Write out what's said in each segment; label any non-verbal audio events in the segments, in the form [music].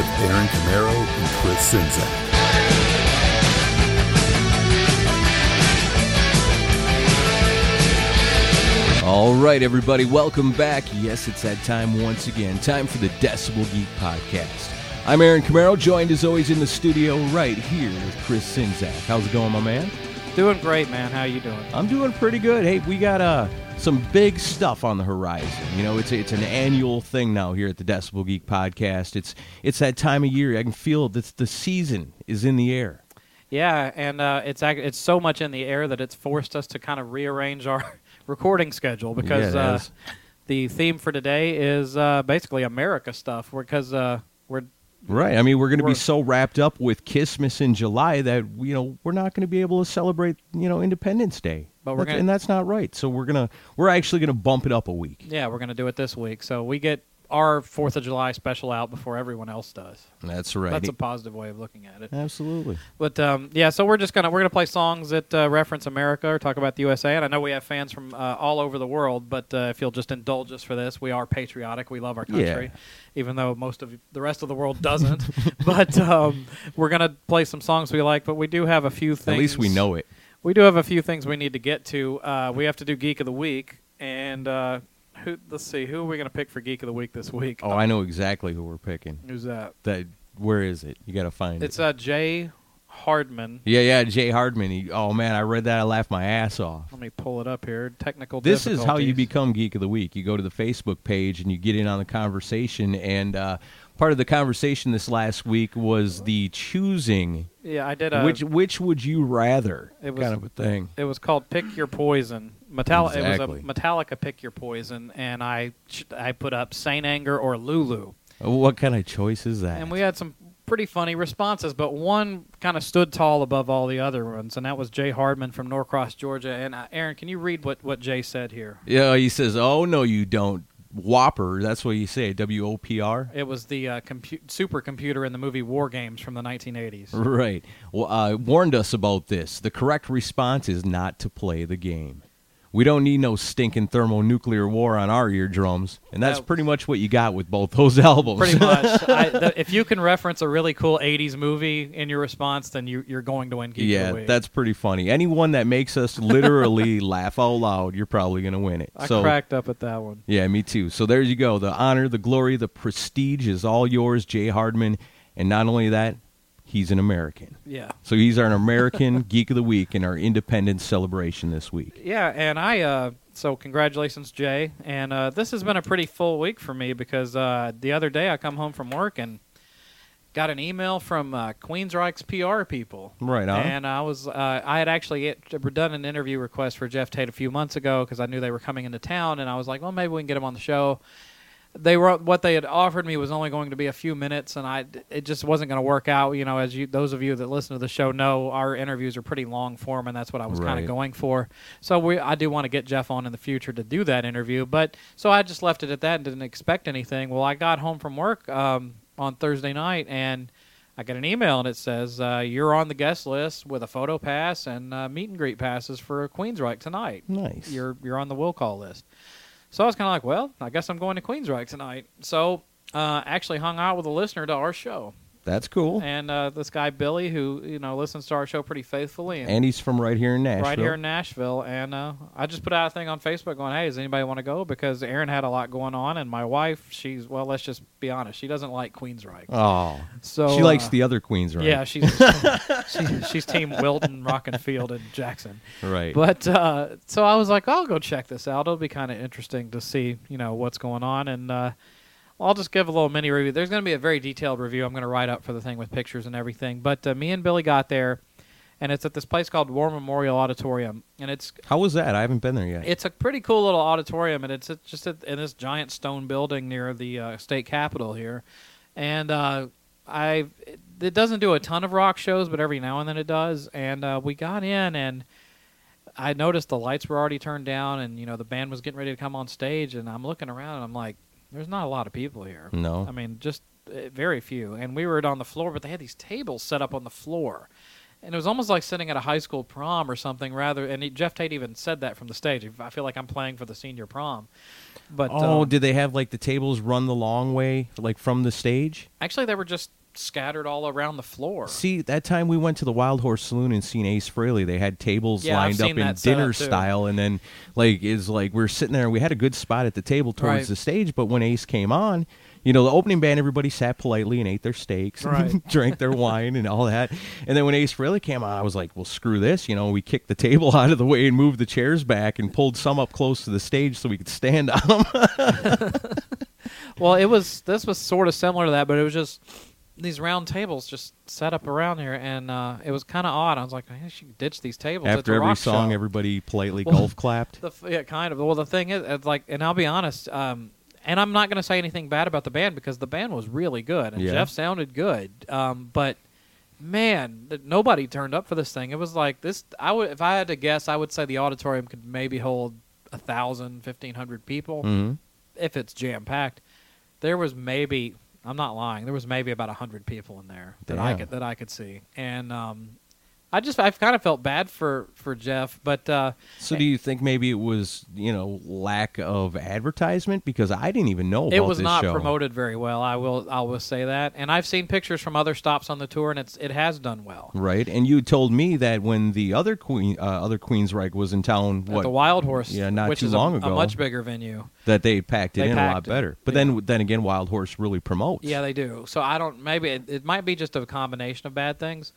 Decibel Geek Podcast with Aaron Camaro and Chris Czynszak. All right, everybody, welcome back. Yes, it's that time once again. Time for the Decibel Geek Podcast. I'm Aaron Camaro, joined as always in the studio right here with Chris Czynszak. How's it going, my man? Doing great, man. How you doing? I'm doing pretty good. Hey, we got uh, some big stuff on the horizon. You know, it's it's an annual thing now here at the Decibel Geek Podcast. It's it's that time of year. I can feel that the season is in the air. Yeah, and uh, it's it's so much in the air that it's forced us to kind of rearrange our [laughs] recording schedule because Yeah, uh, the theme for today is uh, basically America stuff. Because uh, we're Right. I mean, we're going to be so wrapped up with Christmas in July that you know we're not going to be able to celebrate you know Independence Day. But we're That's- gonna- and that's not right. So we're gonna we're actually going to bump it up a week. yeah we're gonna do it this week, so we get our Fourth of July special out before everyone else does. That's right. That's a positive way of looking at it. Absolutely. But um, yeah, so we're just gonna we're gonna play songs that uh, reference America or talk about the USA. And I know we have fans from uh, all over the world, but uh, if you'll just indulge us for this, we are patriotic. We love our Yeah. country, even though most of the rest of the world doesn't. [laughs] but um, we're gonna play some songs we like. But we do have a few things. At least we know it. We do have a few things we need to get to. Uh, we have to do Geek of the Week, and uh, who? Let's see, who are we gonna pick for Geek of the Week this week? Oh, I know exactly who we're picking. Who's that? That where is it? You got to find It's it. It's uh, Jay Hardman. yeah, yeah, Jay Hardman. He, oh man, I read that. I laughed my ass off. Let me pull it up here. Technical. This is how you become Geek of the Week. You go to the Facebook page and you get in on the conversation. And uh, part of the conversation this last week was the choosing Yeah, I did. A, which which would you rather It was- kind of a thing. It was called "Pick Your Poison." Metallica. Exactly. It was a Metallica "Pick Your Poison," and I I put up Saint Anger or Lulu, What kind of choice is that? and we had some pretty funny responses, but one kind of stood tall above all the other ones, and that was Jay Hardman from Norcross, Georgia. And uh, Aaron, can you read what what Jay said here? yeah, he says, "Oh no, you don't." Whopper. That's what you say. W O P R. It was the uh, compu- supercomputer in the movie War Games from the 1980s. Right. Well, uh, warned us about this. The correct response is not to play the game. We don't need no stinking thermonuclear war on our eardrums, and that's pretty much what you got with both those [laughs] albums. Pretty much. [laughs] I, the, if you can reference a really cool 80s movie in your response, then you, you're going to win Geek yeah, that's pretty funny. Anyone that makes us literally [laughs] laugh out loud, you're probably gonna win it. I so, cracked up at that one. Yeah, me too. So there you go. The honor, the glory, the prestige is all yours, Jay Hardman. And not only that, he's an American. Yeah. So he's our American [laughs] Geek of the Week in our Independence celebration this week. Yeah, and I uh so congratulations, Jay. And uh this has been a pretty full week for me because uh the other day I come home from work and got an email from uh, Queensryche's PR people. Right on. And I was uh, I had actually done an interview request for Geoff Tate a few months ago because I knew they were coming into town, and I was like, well, maybe we can get him on the show. They were what they had offered me was only going to be a few minutes, and I it just wasn't going to work out. You know, as you those of you that listen to the show know, our interviews are pretty long form, and that's what I was kind of going for. So we I do want to get Geoff on in the future to do that interview, but so I just left it at that and didn't expect anything. Well, I got home from work um, on Thursday night and. I get an email and it says uh, you're on the guest list with a photo pass and uh, meet and greet passes for Queensryche tonight. nice. You're you're on the will call list. So I was kind of like, well, I guess I'm going to Queensryche tonight. So uh, actually hung out with a listener to our show, That's cool. and uh, this guy Billy, who you know listens to our show pretty faithfully, and, And he's from right here in Nashville. right here in Nashville. And uh, I just put out a thing on Facebook going, hey, does anybody want to go? Because Aaron had a lot going on, and my wife, she's well, let's just be honest, she doesn't like Queensryche. Oh, So she likes uh, the other queens, right? Yeah, she's [laughs] she, she's team Wilton, Rockenfield, and Field, and Jackson. right. But uh, so I was like, I'll go check this out. It'll be kind of interesting to see, you know, what's going on. And I'll just give a little mini review. There's going to be a very detailed review I'm going to write up for the thing with pictures and everything. But uh, me and Billy got there, and it's at this place called War Memorial Auditorium, and it's How was that? I haven't been there yet. it's a pretty cool little auditorium, and it's just at, in this giant stone building near the uh, state capitol here. And uh, I, it doesn't do a ton of rock shows, but every now and then it does. And uh, we got in, and I noticed the lights were already turned down, and you know the band was getting ready to come on stage. And I'm looking around, and I'm like, "There's not a lot of people here." no. I mean, just uh, very few. And we were on the floor, but they had these tables set up on the floor. and it was almost like sitting at a high school prom or something. Rather, and he, Geoff Tate even said that from the stage. I feel like I'm playing for the senior prom. But oh, um, did they have like the tables run the long way, like from the stage? actually, they were just scattered all around the floor. See, that time we went to the Wild Horse Saloon and seen Ace Frehley. They had tables Yeah, lined up in dinner style, and then like is like we're sitting there. We had a good spot at the table towards Right. the stage, but when Ace came on. You know, the opening band, everybody sat politely and ate their steaks, and Right. [laughs] drank their wine and all that. And then when Ace Frehley came on, I was like, well, screw this. You know, we kicked the table [laughs] out of the way and moved the chairs back and pulled some up close to the stage so we could stand on them. [laughs] Well, it was this was sort of similar to that, but it was just these round tables just set up around here, and uh, it was kind of odd. I was like, I should ditch these tables After every song, show. everybody politely Well, golf clapped. The, yeah, kind of. Well, the thing is, it's like, and I'll be honest, um, and I'm not going to say anything bad about the band because the band was really good, and Yeah. Geoff sounded good. Um, but man, th- nobody turned up for this thing. It was like this. I would, if I had to guess, I would say the auditorium could maybe hold a thousand, fifteen hundred people hmm if it's jam packed. There was maybe. I'm not lying. There was maybe about hundred people in there that I could that I could see, and um, I just I've kind of felt bad for for Geoff, but uh, So do you think maybe it was, you know, lack of advertisement? Because I didn't even know about it was not show. promoted very well. I will I will say that, and I've seen pictures from other stops on the tour, and it's it has done well. Right, and you told me that when the other queen, uh, other Queensryche was in town, At what the Wild Horse, Yeah, not which too is long a, ago. a much bigger venue. that they packed it They in a lot better. But Yeah. then, then again, Wild Horse really promotes. Yeah, they do. So I don't. Maybe it, it might be just a combination of bad things.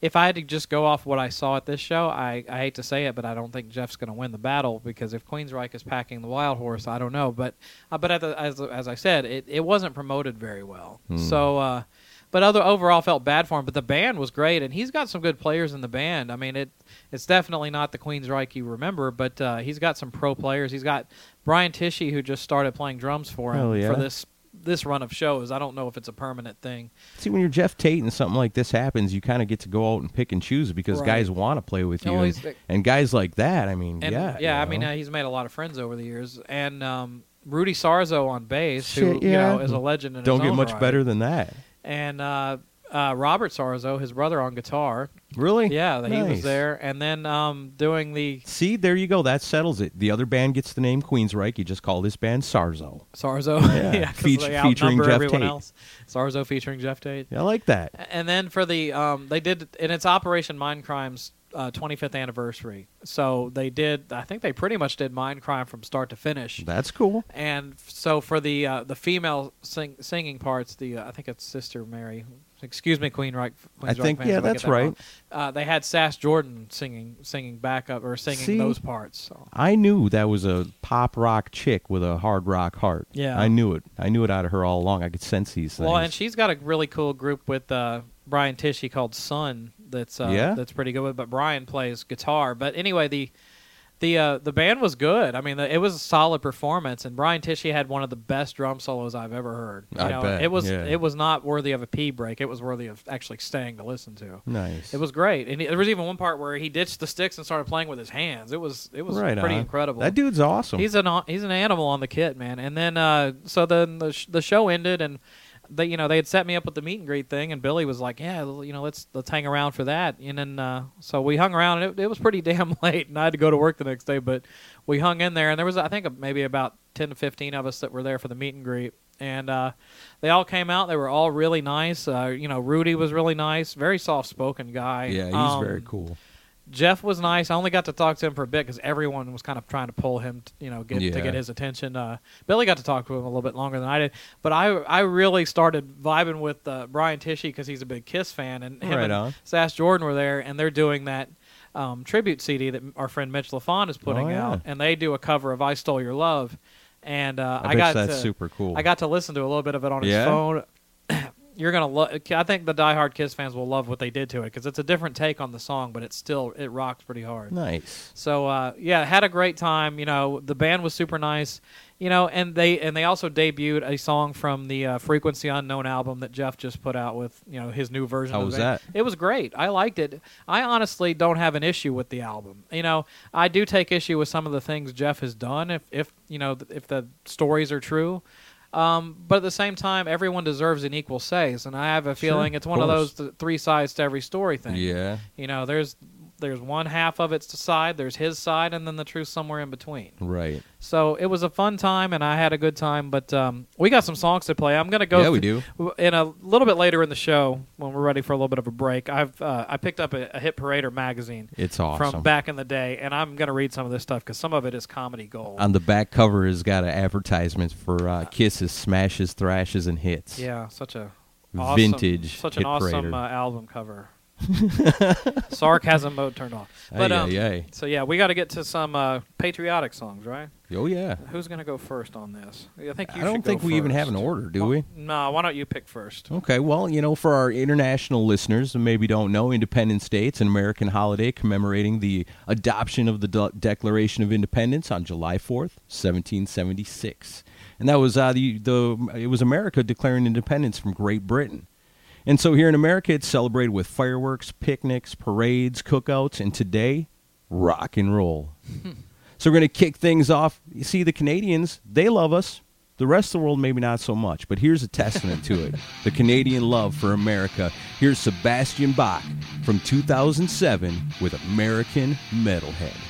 If I had to just go off what I saw at this show, I, I hate to say it, but I don't think Geoff's going to win the battle because if Queensryche is packing the Wild Horse, I don't know. But uh, but the, as as I said, it, it wasn't promoted very well. Hmm. So. Uh, but other overall felt bad for him. But the band was great, and he's got some good players in the band. I mean, it it's definitely not the Queensryche you remember, but uh, he's got some pro players. He's got Brian Tichy who just started playing drums for him yeah. for this this run of shows. I don't know if it's a permanent thing. See, when you're Geoff Tate and something like this happens, you kind of get to go out and pick and choose because Right. guys want to play with you, and, and guys like that. I mean, And yeah, yeah, you I mean, uh, he's made a lot of friends over the years, and um, Rudy Sarzo on bass, Shit, who you know is a legend. In don't get much right. better than that. And uh, uh, Robert Sarzo, his brother on guitar, Really? yeah, he was there, and then um, doing the See, there you go. That settles it. The other band gets the name Queensryche. You just call this band Sarzo. Sarzo, Yeah, [laughs] yeah, 'cause feat- they featuring outnumber Geoff everyone Tate. else. Sarzo featuring Geoff Tate. I like that. And then for the um, they did and it's Operation Mindcrime's uh, 25th anniversary. So they did. I think they pretty much did Mindcrime from start to finish. That's cool. And f- so for the uh, the female sing, singing parts, the uh, I think it's Sister Mary. Excuse me, Queen Reich. I think- yeah, that's right. Uh, they had Sass Jordan singing singing backup or singing See? those parts. So. I knew that was a pop rock chick with a hard rock heart. Yeah. I knew it. I knew it out of her all along. I could sense these things. Well, and she's got a really cool group with uh, Brian Tichy called Sun. That's uh, Yeah? that's pretty good. But Brian plays guitar. But anyway, the the uh, the band was good. I mean, the, it was a solid performance, and Brian Tichy had one of the best drum solos I've ever heard. You I know, bet, it was yeah. it was not worthy of a pee break. It was worthy of actually staying to listen to. nice. It was great, and he, there was even one part where he ditched the sticks and started playing with his hands. It was it was right pretty on. incredible. That dude's awesome. He's an he's an animal on the kit, man. And then uh, so then the sh- the show ended, and they you know they had set me up with the meet and greet thing, and Billy was like, yeah, you know let's let's hang around for that. And then uh, so we hung around, and it, it was pretty [laughs] damn late, and I had to go to work the next day, but we hung in there, and there was I think maybe about ten to fifteen of us that were there for the meet and greet. And uh, they all came out. They were all really nice. Uh, you know, Rudy was really nice, very soft-spoken guy. yeah, he's Um, very cool. Geoff was nice. I only got to talk to him for a bit because everyone was kind of trying to pull him, t- you know, get, Yeah. to get his attention. Uh, Billy got to talk to him a little bit longer than I did, but I I really started vibing with uh, Brian Tichy because he's a big Kiss fan, and him Right and on. Sass Jordan were there, and they're doing that um, tribute CD that our friend Mitch Lafon is putting Oh, yeah. out, and they do a cover of "I Stole Your Love," and uh, I, I, got to, super cool. I got to listen to a little bit of it on his phone. You're gonna love. I think the diehard Kiss fans will love what they did to it because it's a different take on the song, but it's still it rocks pretty hard. nice. So uh, yeah, had a great time. You know, the band was super nice. You know, and they and they also debuted a song from the uh, Frequency Unknown album that Geoff just put out with you know his new version. How of was that? It was great. I liked it. I honestly don't have an issue with the album. You know, I do take issue with some of the things Jeff has done. If if you know if the stories are true. Um, but at the same time, everyone deserves an equal say, and I have a feeling it's one of course. those th- three sides to every story thing. Yeah. You know, there's there's one half of its side, there's his side, and then the truth somewhere in between. Right. So it was a fun time, and I had a good time. But um, we got some songs to play. I'm gonna go. Yeah, we do. In a little bit later in the show, when we're ready for a little bit of a break, I've uh, I picked up a, a Hit Parader magazine It's awesome. from back in the day, and I'm gonna read some of this stuff because some of it is comedy gold. On the back cover has got an advertisement for uh, Kiss's smashes, thrashes, and hits. yeah, such a awesome, Vintage such an awesome uh, album cover. [laughs] Sarcasm mode turned off. But um, ay, so yeah, we got to get to some uh, patriotic songs, right? Oh yeah. Who's gonna go first on this? I think you I don't think we even have an order, do Well, we? No, why don't you pick first? Okay, well, you know, for our international listeners who maybe don't know, Independence Day, it's an American holiday commemorating the adoption of the De- Declaration of Independence on July 4th, 1776. And that was uh, the, the it was America declaring independence from Great Britain. And so here in America, it's celebrated with fireworks, picnics, parades, cookouts, and today, rock and roll. [laughs] so we're going to kick things off. You see, the Canadians, they love us. The rest of the world, maybe not so much, but here's a testament to it [laughs] the Canadian love for America. Here's Sebastian Bach from 2007 with American Metalhead.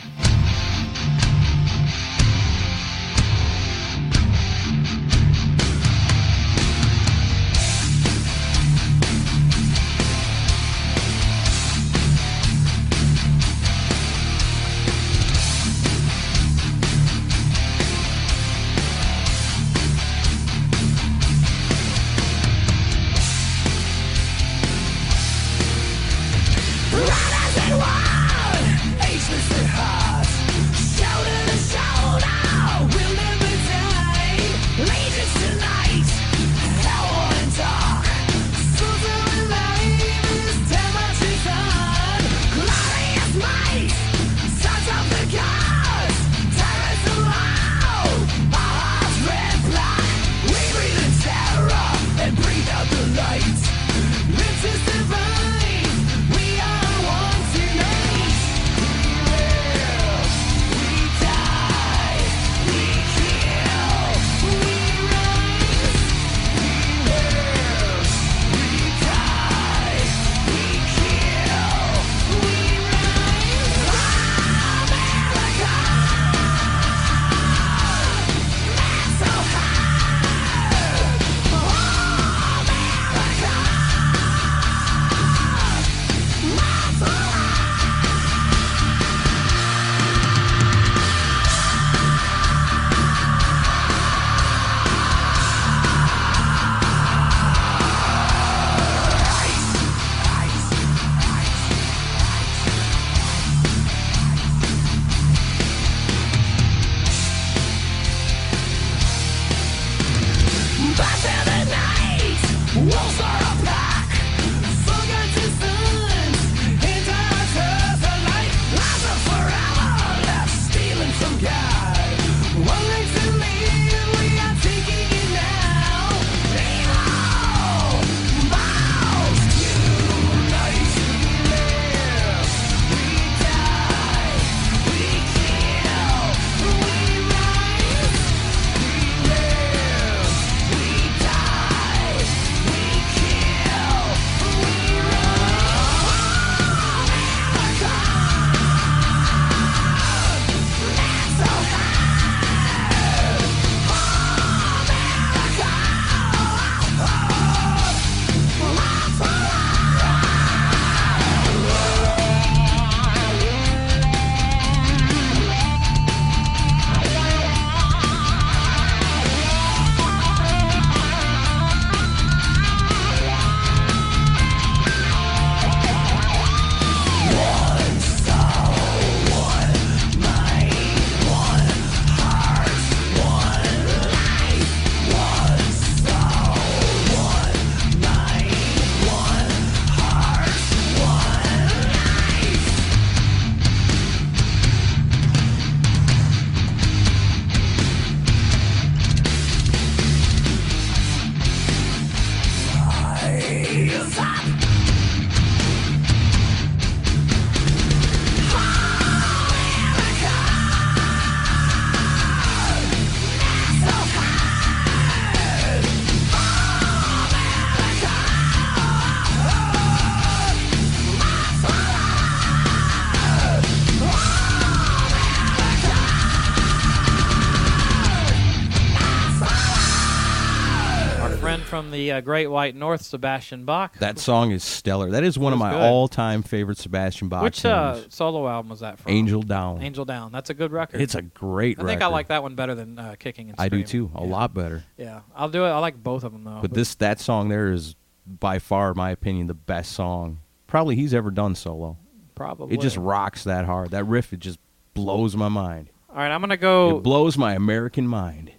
Uh, Great White North, Sebastian Bach. That song is stellar. That is one of my good. all-time favorite Sebastian Bach Which uh, solo album was that from? Angel Down. Angel Down. That's a good record. It's a great I think I like that one better than uh, Kicking and I do too. A Yeah. lot better. Yeah, I'll do it. I like both of them though. But this that song there is by far, in my opinion, the best song probably he's ever done solo. probably It just rocks that hard. That riff it just blows my mind. All right, I'm gonna go. It blows my American mind.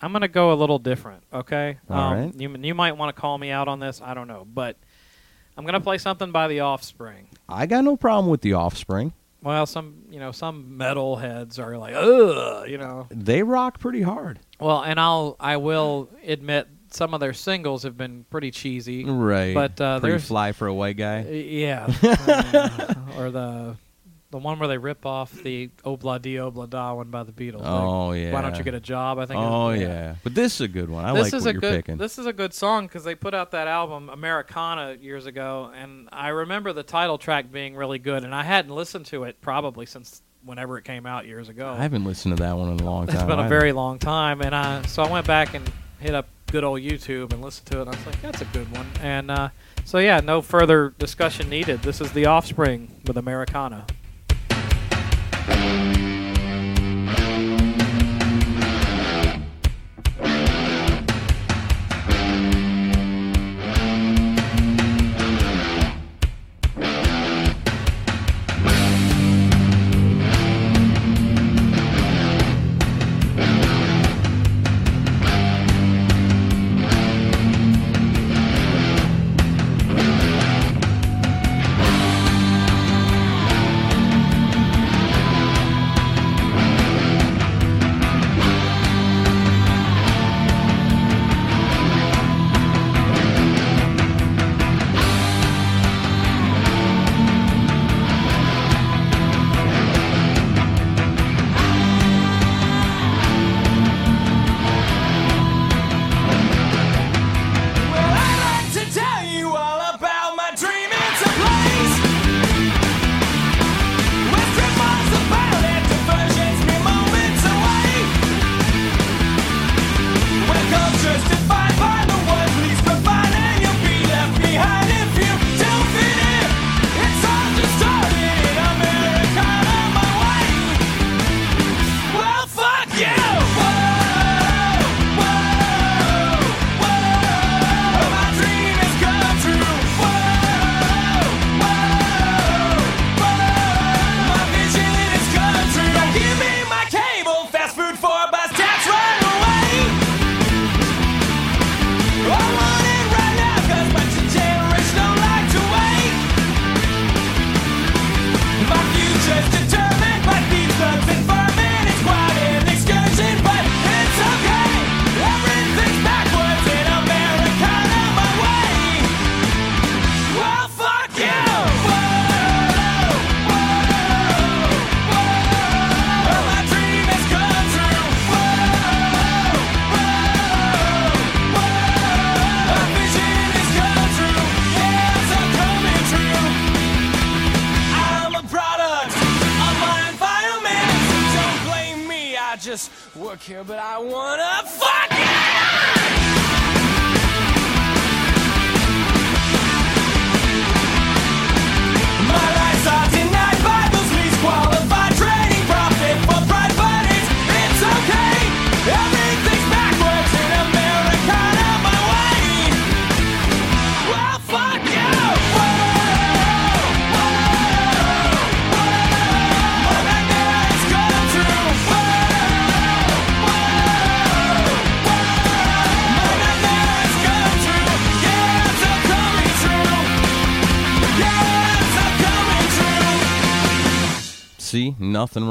I'm gonna go a little different. Okay. All um, right. You you might want to call me out on this. I don't know, but I'm gonna play something by The Offspring. I got no problem with the Offspring. Well, some you know some metal heads are like, ugh, you know. They rock pretty hard. Well, and I'll I will admit some of their singles have been pretty cheesy. Right. But, uh, pretty there's- fly for a white guy. Yeah. [laughs] Uh, or the the one where they rip off the Obla Di Obla Da one by the Beatles. Oh Like, yeah. Why don't you get a job? I think. Oh it's- yeah. But this is a good one. I this like is what a you're good. picking. This is a good song because they put out that album Americana years ago, and I remember the title track being really good, and I hadn't listened to it probably since whenever it came out years ago. I haven't listened to that one in a long time. [laughs] It's been a very long time, and I so I went back and hit up good old YouTube and listened to it. and I was like, that's a good one. And uh, so yeah, no further discussion needed. This is the Offspring with Americana.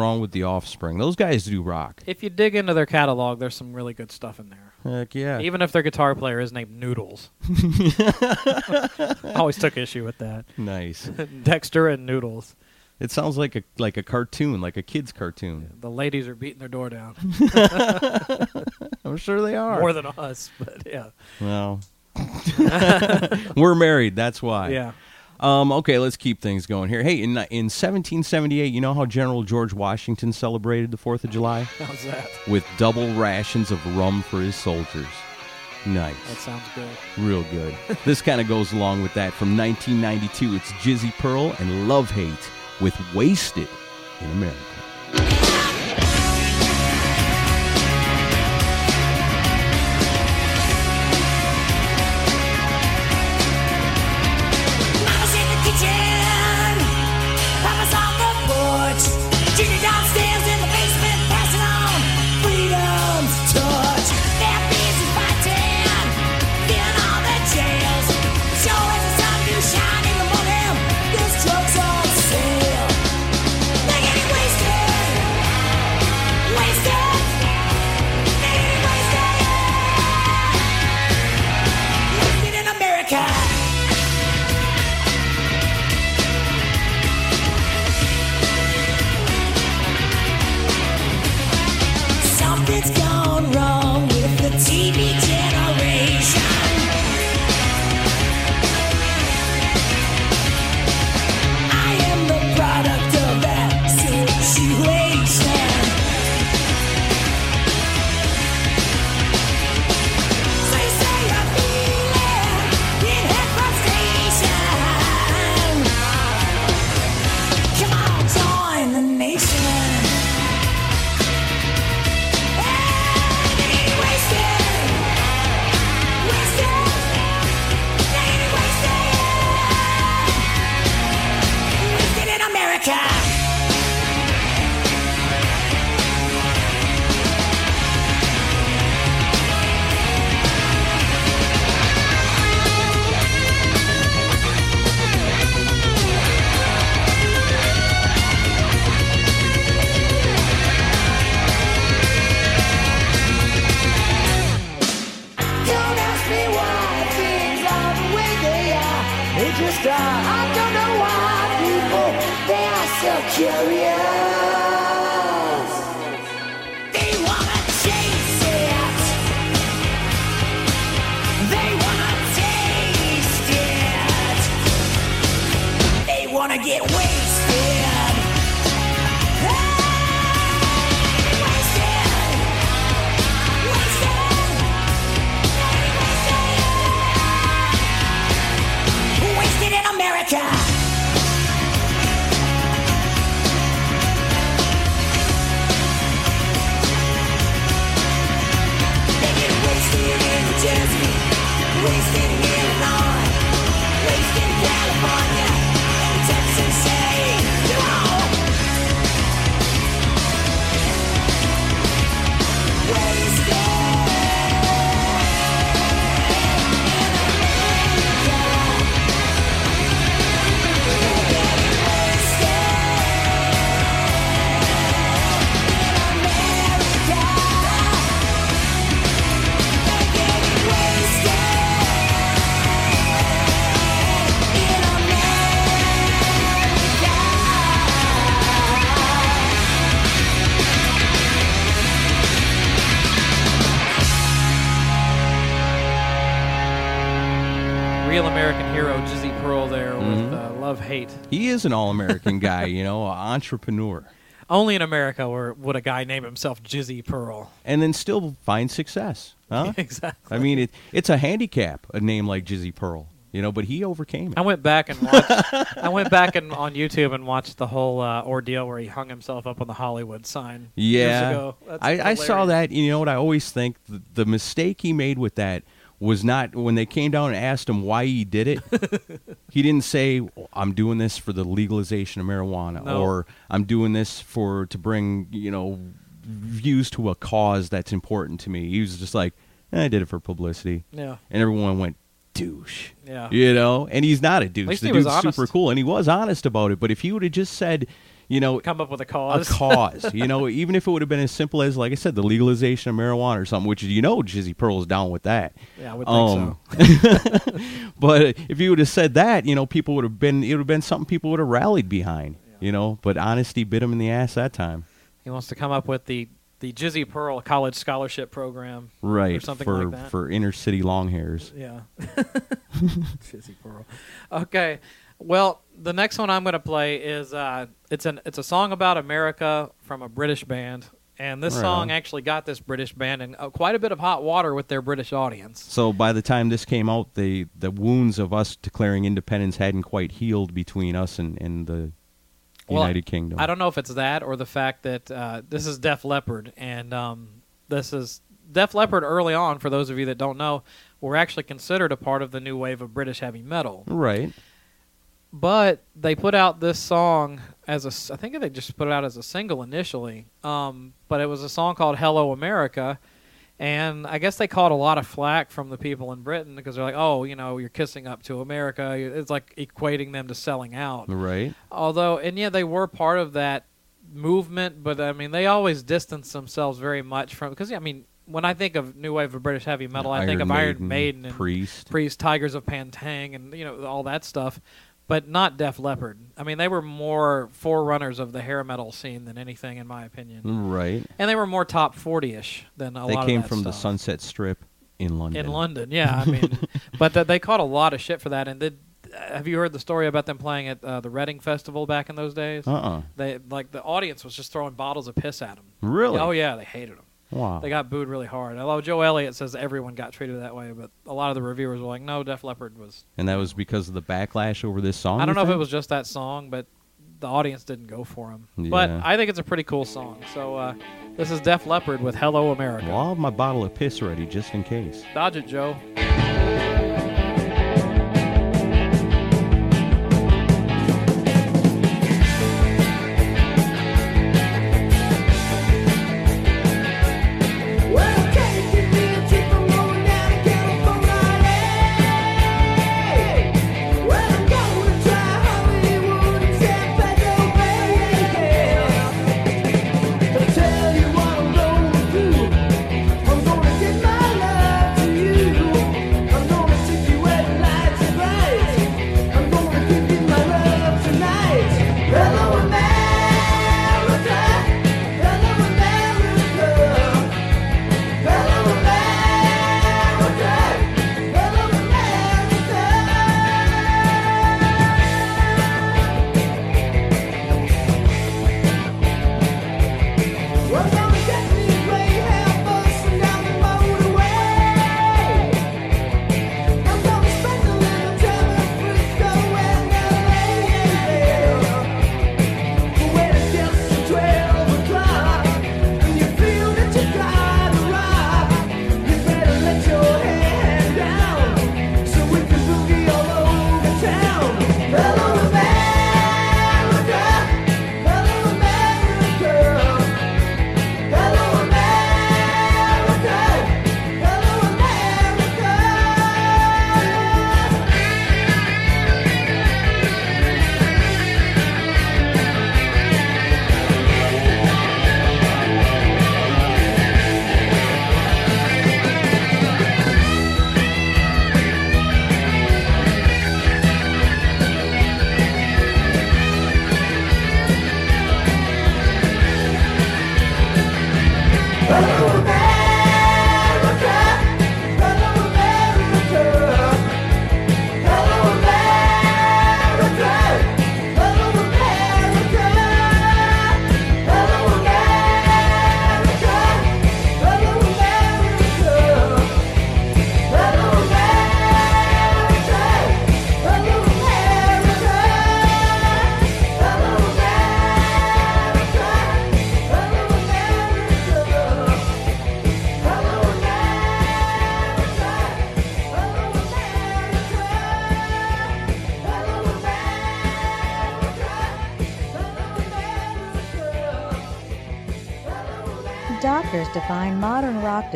Wrong with the Offspring. Those guys do rock. If you dig into their catalog, there's some really good stuff in there. Heck yeah. Even if their guitar player is named Noodles. I [laughs] [laughs] always took issue with that. nice. [laughs] Dexter and Noodles. It sounds like a like a cartoon, like a kid's cartoon. The ladies are beating their door down. I'm sure they are. More than us, but yeah. well, we're married. That's why. Yeah. Um, okay, let's keep things going here. Hey, in in 1778, you know how General George Washington celebrated the Fourth of July [laughs] How's that? with double rations of rum for his soldiers. Nice. That sounds good. Real good. [laughs] this kind of goes along with that. From 1992, it's Jizzy Pearl and Love Hate with Wasted in America. Is an all American guy, you know, a entrepreneur. Only in America where would a guy name himself Jizzy Pearl. And then still find success. Huh? [laughs] exactly. I mean, it, it's a handicap, a name like Jizzy Pearl, you know, but he overcame it. I went back and watched. [laughs] I went back and on YouTube and watched the whole uh, ordeal where he hung himself up on the Hollywood sign. years Yeah, ago. I, I saw that. You know what? I always think the, the mistake he made with that was not when they came down and asked him why he did it. [laughs] he didn't say, "I'm doing this for the legalization of marijuana," No. or "I'm doing this for to bring you know views to a cause that's important to me." He was just like, "Eh, "I did it for publicity," Yeah. and everyone went douche. Yeah. You know, and he's not a douche. The dude's super cool, and he was honest about it. But if he would have just said, you know, Come up with a cause a cause. you know, [laughs] even if it would have been as simple as, like I said, the legalization of marijuana or something, which you know Jizzy Pearl is down with that. Yeah, I would think so. Um, [laughs] But if you would have said that, you know, people would have been. It would have been something people would have rallied behind. You know, but honesty bit him in the ass that time. He wants to come up with the the Jizzy Pearl College Scholarship Program. Right Or something for like that. for inner city long hairs. Yeah. [laughs] Jizzy Pearl. Okay. Well, the next one I'm going to play is uh, it's an it's a song about America from a British band, And this Right song on. actually got this British band in uh, quite a bit of hot water with their British audience. So by the time this came out, the the wounds of us declaring independence hadn't quite healed between us and, and the Well, United Kingdom. I don't know if it's that or the fact that uh, this is Def Leppard, and um, this is Def Leppard. Early on, for those of you that don't know, were actually considered a part of the new wave of British heavy metal. Right. But they put out this song as a I think they just put it out as a single initially. Um, but it was a song called "Hello America," and I guess they caught a lot of flack from the people in Britain because they're like, "Oh, you know, you're kissing up to America." It's like equating them to selling out. Right. Although, and yeah, they were part of that movement, but I mean, they always distance themselves very much from because I mean, when I think of new wave of British heavy metal, I think of Iron Maiden and Priest. Priest, Tygers of Pan Tang, and you know all that stuff, but not Def Leppard. I mean, they were more forerunners of the hair metal scene than anything, in my opinion, Right. and they were more top forty-ish than a They lot. came of that from the. Sunset Strip in London. in London. Yeah, I mean, [laughs] but th- they caught a lot of shit for that. And did have you heard the story about them playing at uh, the Reading Festival back in those days? Uh-uh. They like the audience was just throwing bottles of piss at them. Really? Oh yeah, they hated them. Wow. They got booed really hard. Although Joe Elliott says everyone got treated that way, but a lot of the reviewers were like, "No, Def Leppard was." and that was because of the backlash over this song. I don't know if it was just that song, but the audience didn't go for him. But I think it's a pretty cool song. So uh, this is Def Leppard with "Hello America." Well, I'll have my bottle of piss ready just in case. Dodge it, Joe.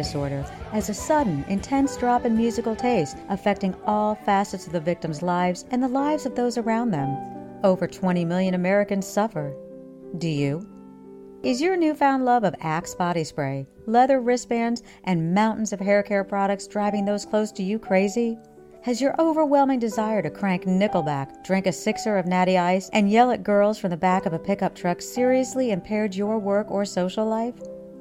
Disorder as a sudden, intense drop in musical taste affecting all facets of the victim's lives and the lives of those around them. Over 20 million Americans suffer. Do you? Is your newfound love of Axe body spray, leather wristbands, and mountains of hair care products driving those close to you crazy? Has your overwhelming desire to crank Nickelback, drink a sixer of Natty Ice, and yell at girls from the back of a pickup truck seriously impaired your work or social life?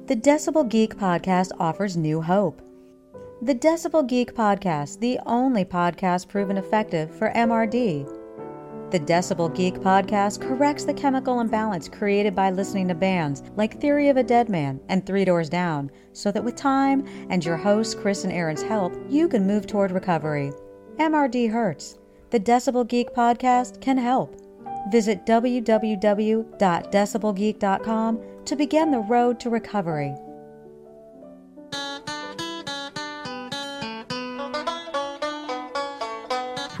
The Decibel Geek podcast offers new hope. The Decibel Geek podcast, the only podcast proven effective for MRD. The Decibel Geek podcast corrects the chemical imbalance created by listening to bands like Theory of a Deadman and Three Doors Down, so that with time and your hosts Chris and Aaron's help, you can move toward recovery. MRD hurts. The Decibel Geek podcast can help. Visit www.decibelgeek.com to begin the road to recovery.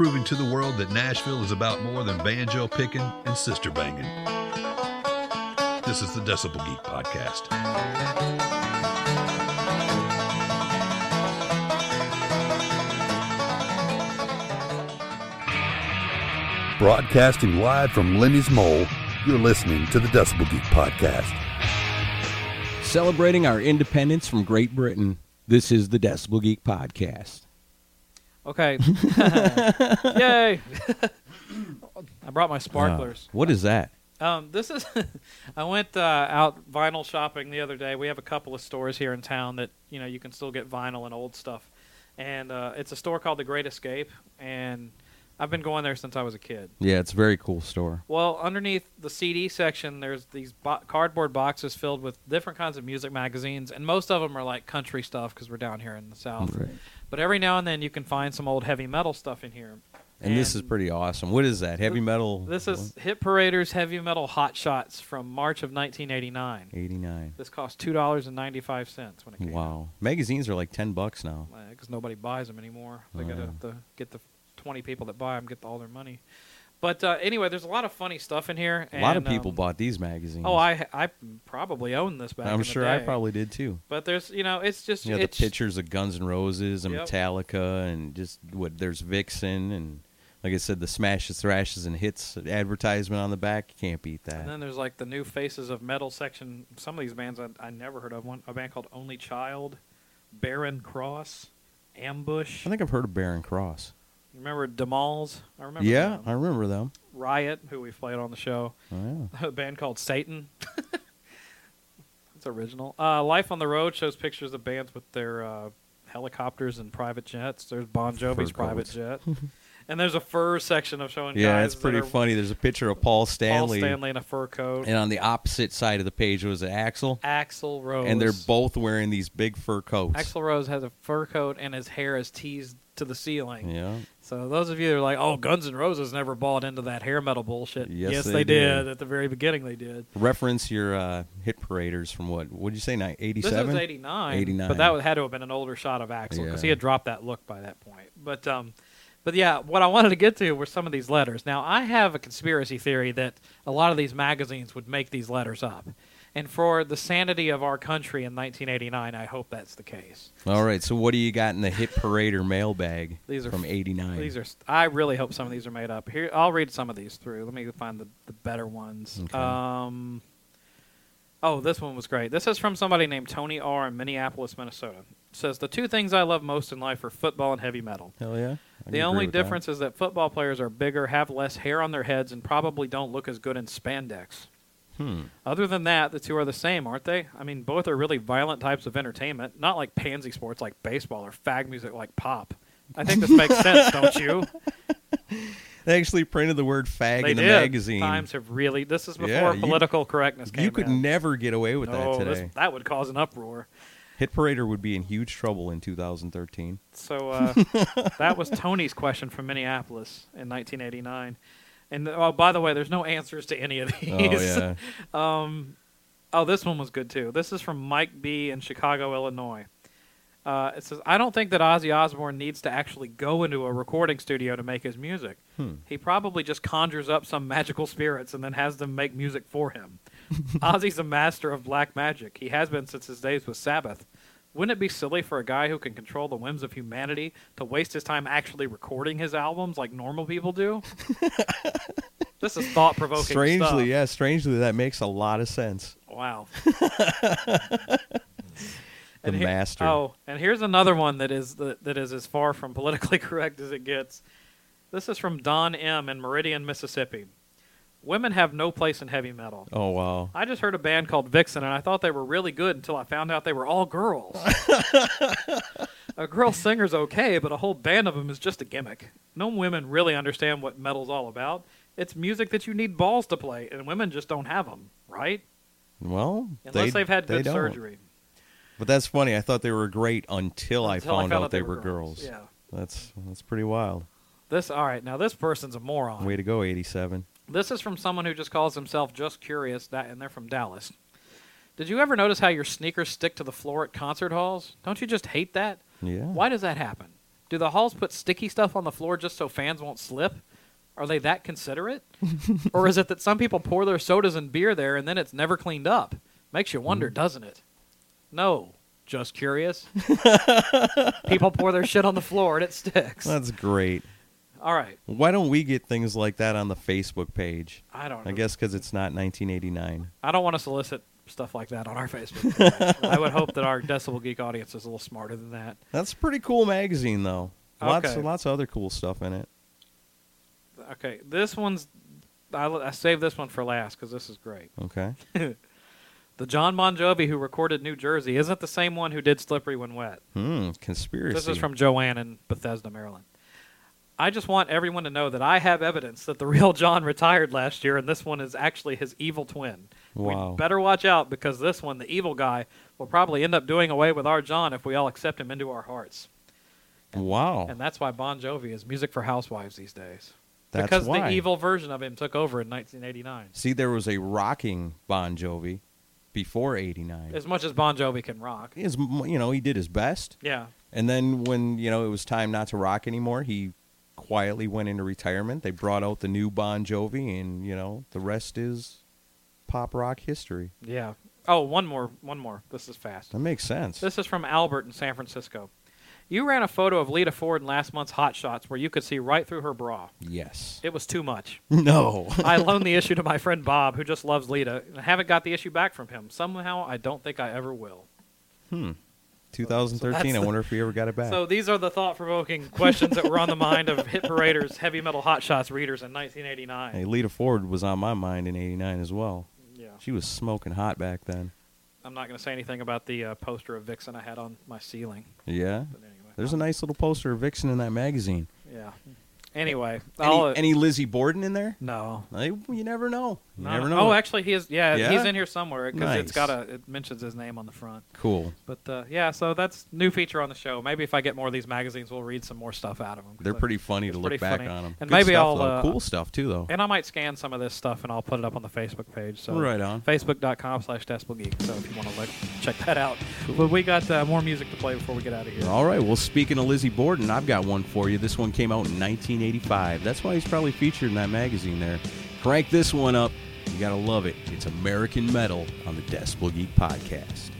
proving to the world that Nashville is about more than banjo picking and sister banging. This is the Decibel Geek Podcast. Broadcasting live from Lenny's Mole, you're listening to the Decibel Geek Podcast. Celebrating our independence from Great Britain, this is the Decibel Geek Podcast. Okay. [laughs] [laughs] Yay! I brought my sparklers. Uh, what is that? Um, this is. [laughs] I went uh, out vinyl shopping the other day. We have a couple of stores here in town that you know you can still get vinyl and old stuff, and uh, it's a store called The Great Escape, and I've been going there since I was a kid. Yeah, it's a very cool store. Well, underneath the CD section, there's these bo- cardboard boxes filled with different kinds of music magazines, and most of them are like country stuff because we're down here in the south. Right. But every now and then you can find some old heavy metal stuff in here. And, this is pretty awesome. What is that? Heavy metal? This is Hit Parader's Heavy Metal Hot Shots from March of 1989. 89. This cost two dollars and ninety five cents when it came out. Wow. Magazines are like 10 bucks now. Because nobody buys them anymore. They Oh, got yeah. to get the twenty people that buy them get all their money. But uh, anyway, there's a lot of funny stuff in here. A lot of people um, bought these magazines. Oh, I I probably owned this back. I'm the sure I probably did too. But there's you know it's just You know, the pictures of Guns N' Roses and Yep. Metallica and just what there's Vixen and like I said, the smashes, thrashes, and hits advertisement on the back. You can't beat that. And then there's like the new faces of metal section. Some of these bands I, I never heard of. One a band called Only Child, Barren Cross, Ambush. I think I've heard of Barren Cross. Remember D'Molls? I remember. yeah, them. I remember them. Riot, who we played on the show. Oh, yeah. [laughs] a band called Satan. [laughs] It's original. Uh, Life on the Road shows pictures of bands with their uh, helicopters and private jets. There's Bon Jovi's Fur private coats. jet. [laughs] and there's a fur section of showing Yeah, guys it's pretty funny. There's a picture of Paul Stanley, Paul Stanley in a fur coat. and on the opposite side of the page was Axl, Axl Rose. and they're both wearing these big fur coats. Axl Rose has a fur coat and his hair is teased to the ceiling. Yeah. So those of you that are like, "Oh, Guns N' Roses never bought into that hair metal bullshit," Yes, they, they did. did. at the very beginning. They did. Reference your uh, hit paraders from what? What did you say? Ni- This 87? is '89, 89. but that had to have been an older shot of Axl because he had dropped that look by that point. But um, but yeah, what I wanted to get to were some of these letters. Now I have a conspiracy theory that a lot of these magazines would make these letters up, and for the sanity of our country in 1989, I hope that's the case. All right. So what do you got in the hit parader mailbag [laughs] These are from '89? These are. I really hope some of these are made up. Here, I'll read some of these through. Let me find the, the better ones. Okay. Um. Oh, this one was great. This is from somebody named Tony R. in Minneapolis, Minnesota. It says the two things I love most in life are football and heavy metal. Hell yeah. I The only difference is that football players are bigger, have less hair on their heads, and probably don't look as good in spandex. Hmm. Other than that, the two are the same, aren't they? I mean, both are really violent types of entertainment, not like pansy sports like baseball or fag music like pop. I think this makes sense, [laughs] don't you? They actually printed the word fag They in the did. magazine. Times have really. This is before Yeah, you- political correctness came you could in. never get away with no, that this- today. that would cause an uproar. Hit parader would be in huge trouble in 2013. So uh, [laughs] that was Tony's question from Minneapolis in 1989. And oh, by the way, there's no answers to any of [laughs] these. Oh yeah. [laughs] Um, oh, this one was good too. This is from Mike B in Chicago, Illinois. Uh, it says, "I don't think that Ozzy Osbourne needs to actually go into a recording studio to make his music. Hmm. He probably just conjures up some magical spirits and then has them make music for him. [laughs] Ozzy's a master of black magic. He has been since his days with Sabbath. Wouldn't it be silly for a guy who can control the whims of humanity to waste his time actually recording his albums like normal people do?" [laughs] this is thought-provoking. Strangely, stuff. yeah, strangely that makes a lot of sense. Wow. [laughs] The And here- master. Oh, and here's another one that is that, that is as far from politically [laughs] correct as it gets. This is from Don M in Meridian, Mississippi. Women have no place in heavy metal. Oh wow. I just heard a band called Vixen, and I thought they were really good until I found out they were all girls. [laughs] a girl singer's okay, but a whole band of them is just a gimmick. No women really understand what metal's all about. It's music that you need balls to play, and women just don't have them, right? Well, Unless they, have had they good don't. surgery. But that's funny. I thought they were great until, I Until found out they were girls. girls. Yeah. That's that's pretty wild. This all right. Now this person's a moron. Way to go, 87. This is from someone who just calls himself just curious, that, and they're from Dallas. Did you ever notice how your sneakers stick to the floor at concert halls? Don't you just hate that? Yeah. Why does that happen? Do the halls put sticky stuff on the floor just so fans won't slip? Are they that considerate? [laughs] or is it that some people pour their sodas and beer there and then it's never cleaned up? Makes you wonder, Mm. doesn't it? No. Just curious. [laughs] people pour their shit on the floor and it sticks. That's great. All right. Why don't we get things like that on the Facebook page? I don't know. I guess because it's not 1989. I don't want to solicit stuff like that on our Facebook. [laughs] page. I would hope that our Decibel Geek audience is a little smarter than that. That's a pretty cool magazine, though. Lots, Okay. lots of other cool stuff in it. Okay, this one's. I, I saved this one for last because this is great. Okay. [laughs] The Jon Bon Jovi who recorded New Jersey isn't the same one who did Slippery When Wet. Hmm. Conspiracy. This is from Joanne in Bethesda, Maryland. I just want everyone to know that I have evidence that the [laughs] real Jon retired last year, and this one is actually his evil twin. Wow. We better watch out because this one, the evil guy, will probably end up doing away with our Jon if we all accept him into our hearts. Wow. And that's why Bon Jovi is music for housewives these days. That's because why. the evil version of him took over in 1989. See, there was a rocking Bon Jovi before 89. As much as Bon Jovi can rock. His, you know, he did his best. Yeah. And then when, you know, it was time not to rock anymore, he quietly went into retirement. They brought out the new Bon Jovi, and, you know, the rest is pop rock history. Yeah. Oh, one more. One more. This is fast. That makes sense. This is from Albert in San Francisco. You ran a photo of Lita Ford in last month's Hot Shots where you could see right through her bra. yes. It was too much. [laughs] No. [laughs] I loaned the issue to my friend Bob, who just loves Lita, and I haven't got the issue back from him. Somehow, I don't think I ever will. Hmm. 2013. that's I wonder if he ever got it back. So these are the thought-provoking questions that were on the mind of Hit Paraders Heavy Metal Hot Shots readers in 1989. hey, Lita Ford was on my mind in 89 as well. Yeah. She was smoking hot back then. I'm not going to say anything about the uh, poster of Vixen I had on my ceiling. Yeah. Anyway. There's a nice little poster of Vixen in that magazine. Yeah. Anyway, Any, any Lizzie Borden in there? no. I, you never know. You No, never know. Oh, actually, he is. Yeah, Yeah? he's in here somewhere because it's got a. It mentions his name on the front. Cool. But uh, yeah, so that's new feature on the show. Maybe if I get more of these magazines, we'll read some more stuff out of them. They're pretty funny it's to look pretty back funny. on them. And maybe stuff, I'll, though. uh, cool stuff too, though. And I might scan some of this stuff and I'll put it up on the Facebook page. So Right on. Facebook.com slash Decibel Geek. So if you want to look, check that out. But we got uh, more music to play before we get out of here. All right. Well, speaking of Lizzie Borden, I've got one for you. This one came out in 1985. That's why he's probably featured in that magazine there. Crank this one up. You gotta love it. It's American Metal on the Decibel Geek Podcast.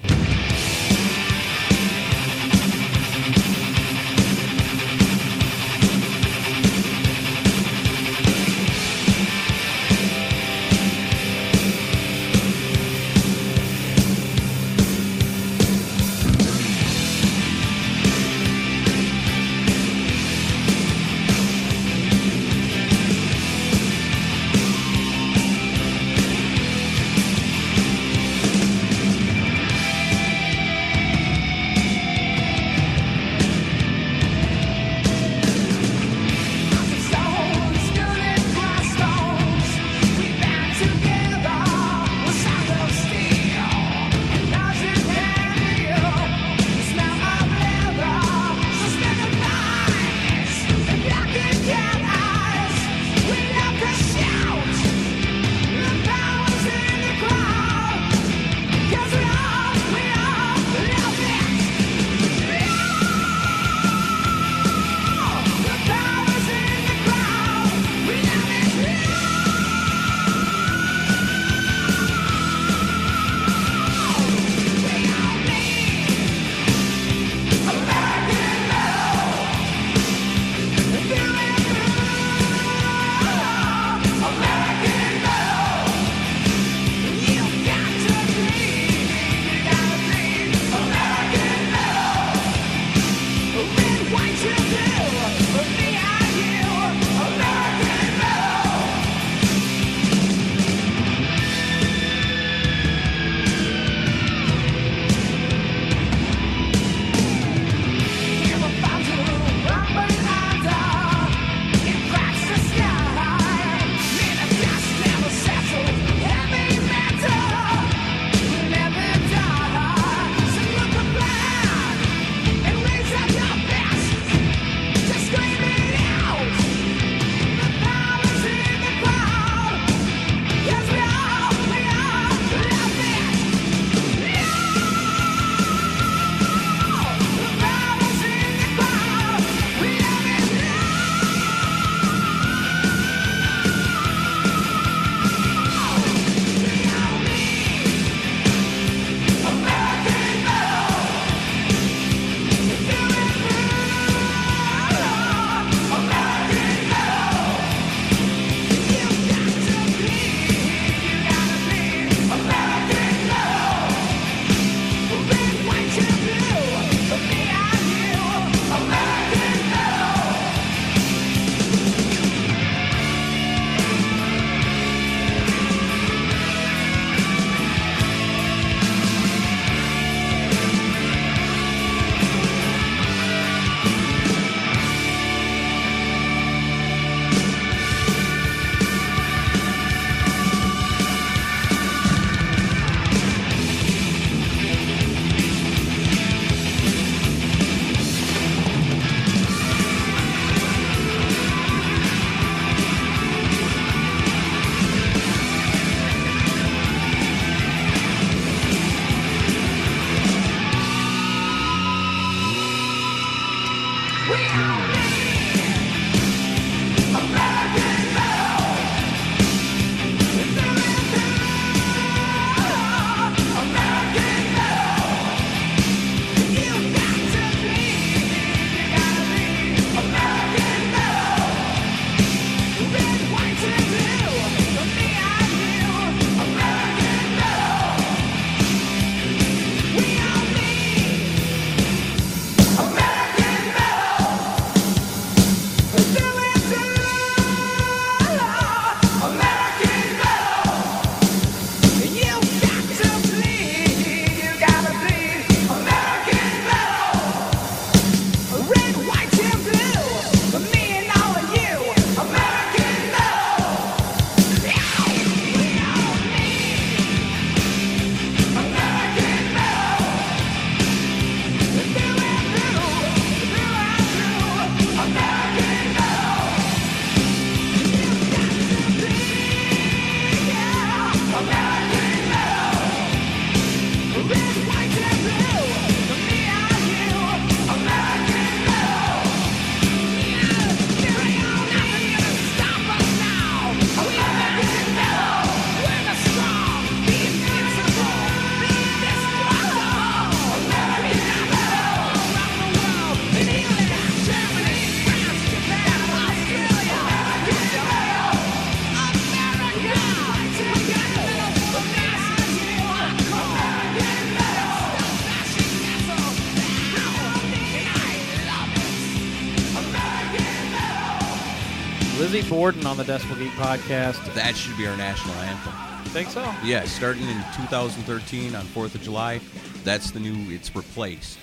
On the Decibel Geek podcast. That should be our national anthem. Think so? Yeah, starting in 2013 on 4th of July, that's the new, it's replaced.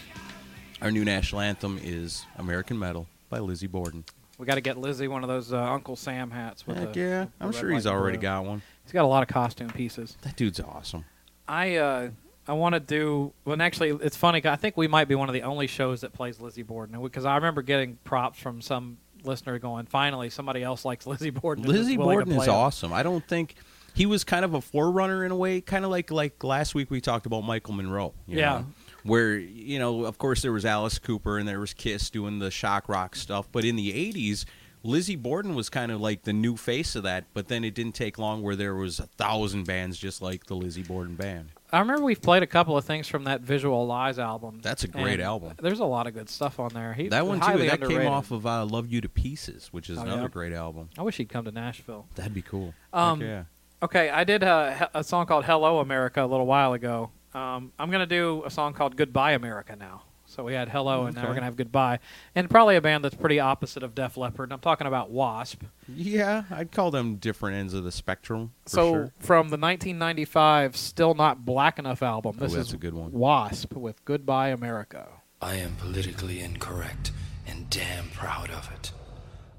Our new national anthem is American Metal by Lizzie Borden. We got to get Lizzie one of those uh, Uncle Sam hats. With Heck the, yeah. the I'm sure he's already blue. got one. He's got a lot of costume pieces. That dude's awesome. I uh, I want to do. Well, and actually, it's funny. 'cause I think we might be one of the only shows that plays Lizzie Borden because I remember getting props from some listener going, "Finally, somebody else likes Lizzie Borden." Lizzie Borden is him." awesome. I don't think he was kind of a forerunner in a way, kind of like like last week we talked about Michael Monroe. you Yeah. know, where you know, of course, there was Alice Cooper and there was Kiss doing the shock rock stuff, but in the '80s. Lizzie Borden was kind of like the new face of that, but then it didn't take long where there was a thousand bands just like the Lizzie Borden band. I remember we've played a couple of things from that Visual Lies album. That's a great album. There's a lot of good stuff on there. He, That one too, that underrated. came off of uh, "Love You to Pieces," which is Oh, another yeah? great album. I wish he'd come to Nashville. That'd be cool. Um, yeah. Okay, I did a, a song called "Hello America" a little while ago. Um, I'm gonna do a song called "Goodbye America" now. So we had "Hello" and now we're gonna have "Goodbye," and probably a band that's pretty opposite of Def Leppard. I'm talking about Wasp. Yeah, I'd call them different ends of the spectrum. For so sure. from the 1995 "Still Not Black Enough" album, Oh, this that's is a good one. Wasp with "Goodbye America." I am politically incorrect and damn proud of it.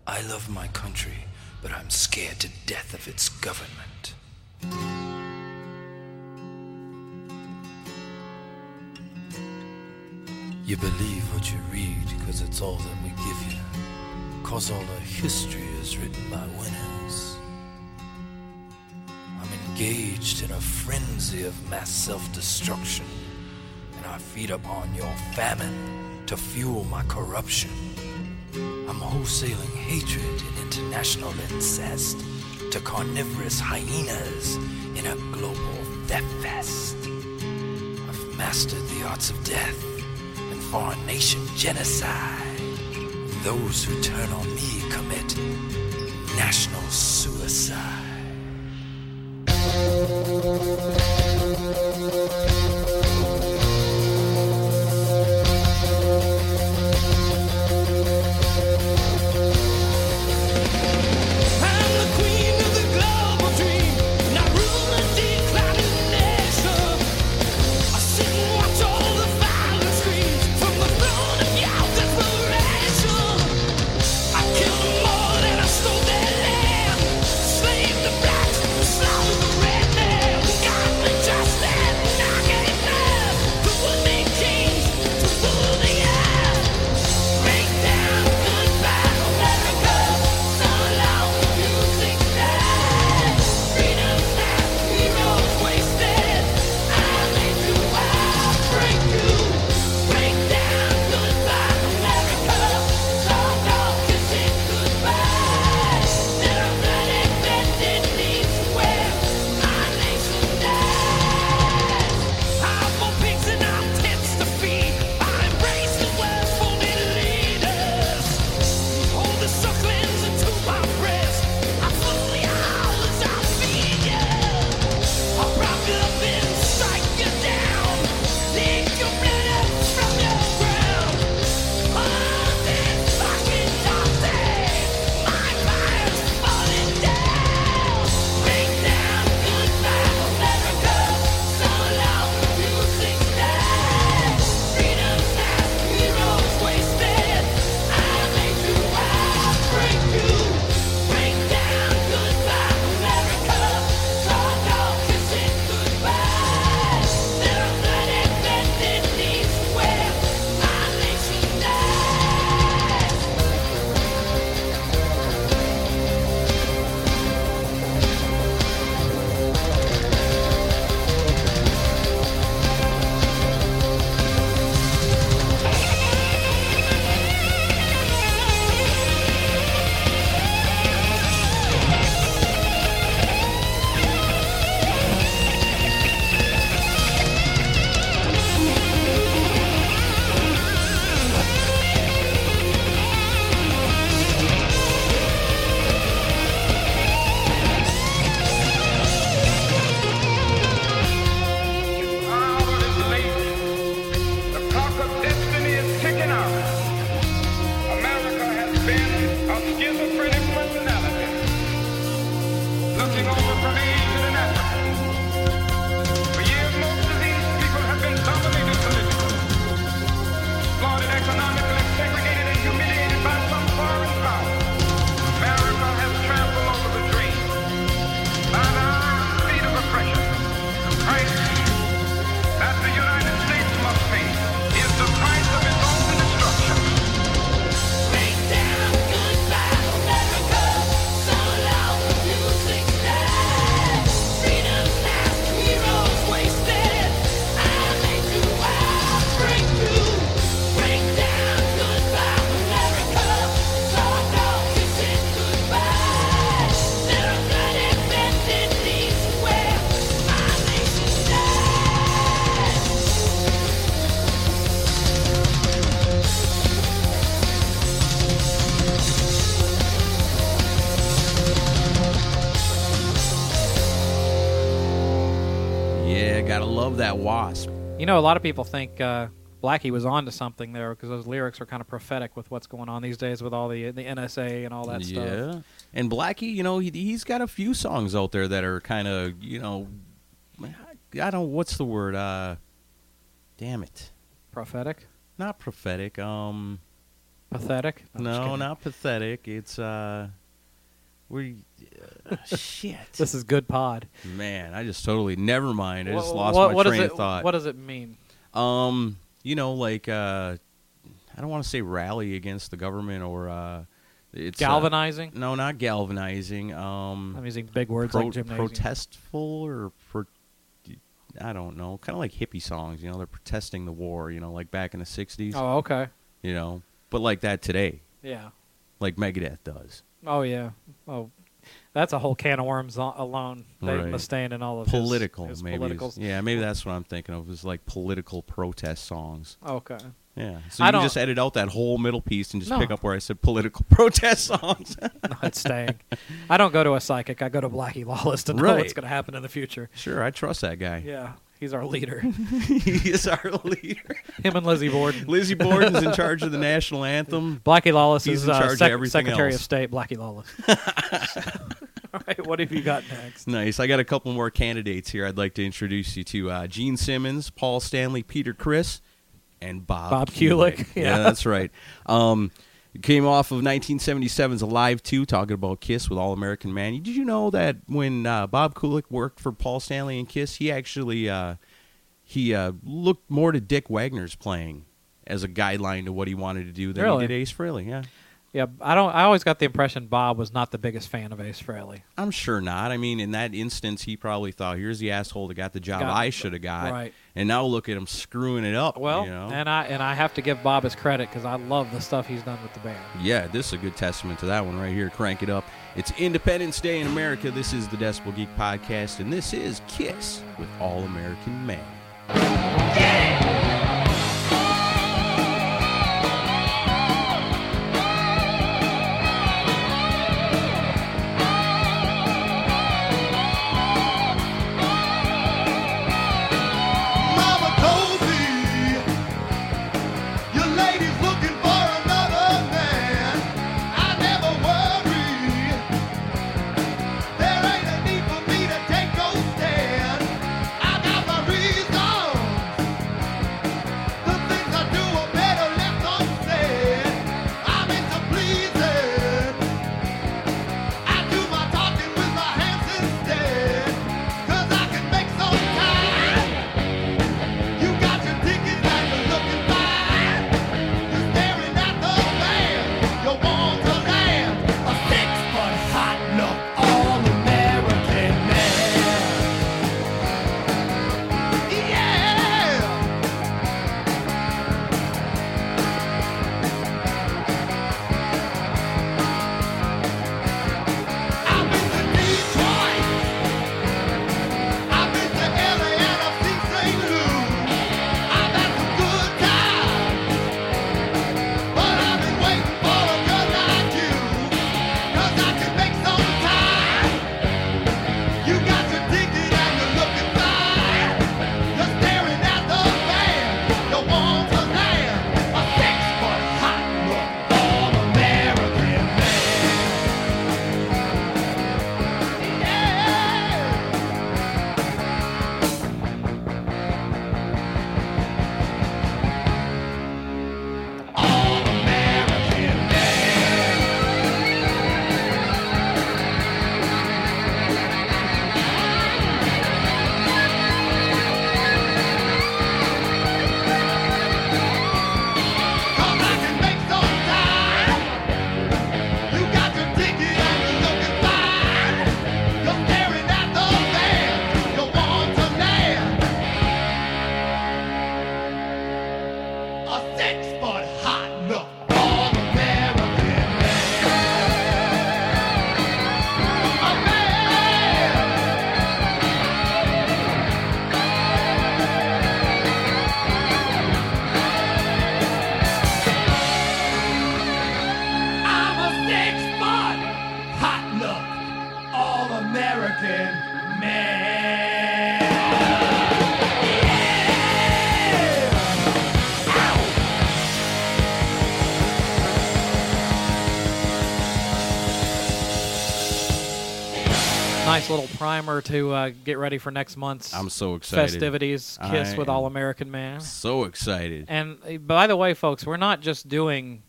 I love my country, but I'm scared to death of its government. You believe what you read because it's all that we give you. Cause all the history is written by winners. I'm engaged in a frenzy of mass self destruction, and I feed upon your famine to fuel my corruption. I'm wholesaling hatred and international incest to carnivorous hyenas in a global theft fest. I've mastered the arts of death foreign nation genocide. Those who turn on me commit national suicide. nothing on. You know, a lot of people think uh, Blackie was onto something there because those lyrics are kind of prophetic with what's going on these days with all the the NSA and all that yeah. stuff. And Blackie, you know, he, he's got a few songs out there that are kind of, you know, I don't, what's the word? Uh, damn it. Prophetic, Not prophetic. Um, pathetic. No, not pathetic. It's, uh, we, uh, [laughs] shit. This is good pod. Man, I just totally, never mind. I just lost what, my what does train it, of thought. What does it mean? Um, you know, like uh, I don't want to say rally against the government or uh, it's uh, Galvanizing. no, not galvanizing. Um, I'm using big words pro- like gymnasium. protestful or pro- I don't know, kind of like hippie songs. You know, they're protesting the war. You know, like back in the '60s. Oh, okay. You know, but like that today, Yeah. like Megadeth does. Oh, yeah. Oh, that's a whole can of worms alone. Dave Right. Mustaine and all of his- Political, his, maybe. politicals. Yeah, maybe that's what I'm thinking of. Is like political protest songs. Okay. Yeah. So I you just edit out that whole middle piece and just No. pick up where I said political [laughs] protest songs. [laughs] No, it's staying. I don't go to a psychic. I go to Blackie Lawless to know Right. what's going to happen in the future. sure, I trust that guy. Yeah, he's our leader. [laughs] he is our leader. Him and Lizzie Borden. Lizzie Borden's in charge of the national anthem. Blackie Lawless He's is in uh, charge of sec- everything Secretary else. of State. Blackie Lawless. Right, [laughs] what have you got next? Nice. I got a couple more candidates here. I'd like to introduce you to uh, Gene Simmons, Paul Stanley, Peter Criss, and Bob. Bob Kulick. [laughs] Yeah, Yeah. that's right. Um, came off of 1977's Alive 2, talking about Kiss with All American Man. Did you know that when uh, Bob Kulick worked for Paul Stanley and Kiss, he actually uh, he uh, looked more to Dick Wagner's playing as a guideline to what he wanted to do than Really? he did Ace Frehley. Yeah. Yeah, I don't. I always got the impression Bob was not the biggest fan of Ace Frehley. I'm sure not. I mean, in that instance, he probably thought, "Here's the asshole that got the job Got- I should have got," right. and now look at him screwing it up. Well, you know? and I and I have to give Bob his credit because I love the stuff he's done with the band. yeah, this is a good testament to that one right here. Crank it up. It's Independence Day in America. This is the Decibel Geek podcast, and this is Kiss with All American Man. Primer to uh, get ready for next month's I'm so excited. festivities. Kiss I with All American Man. So excited. And uh, by the way, folks, we're not just doing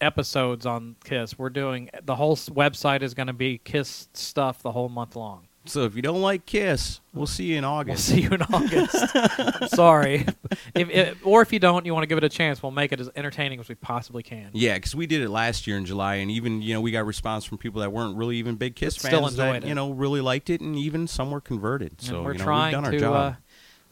episodes on Kiss. We're doing the whole website is going to be Kiss stuff the whole month long. So if you don't like Kiss, we'll see you in August. We'll August. see you in August. [laughs] I'm sorry, if, if, or if you don't, you want to give it a chance, we'll make it as entertaining as we possibly can. Yeah, because we did it last year in July, and even you know we got response from people that weren't really even big Kiss But fans still enjoyed that it. you know really liked it, and even some were converted. So and we're you know, trying we've done our to job. uh,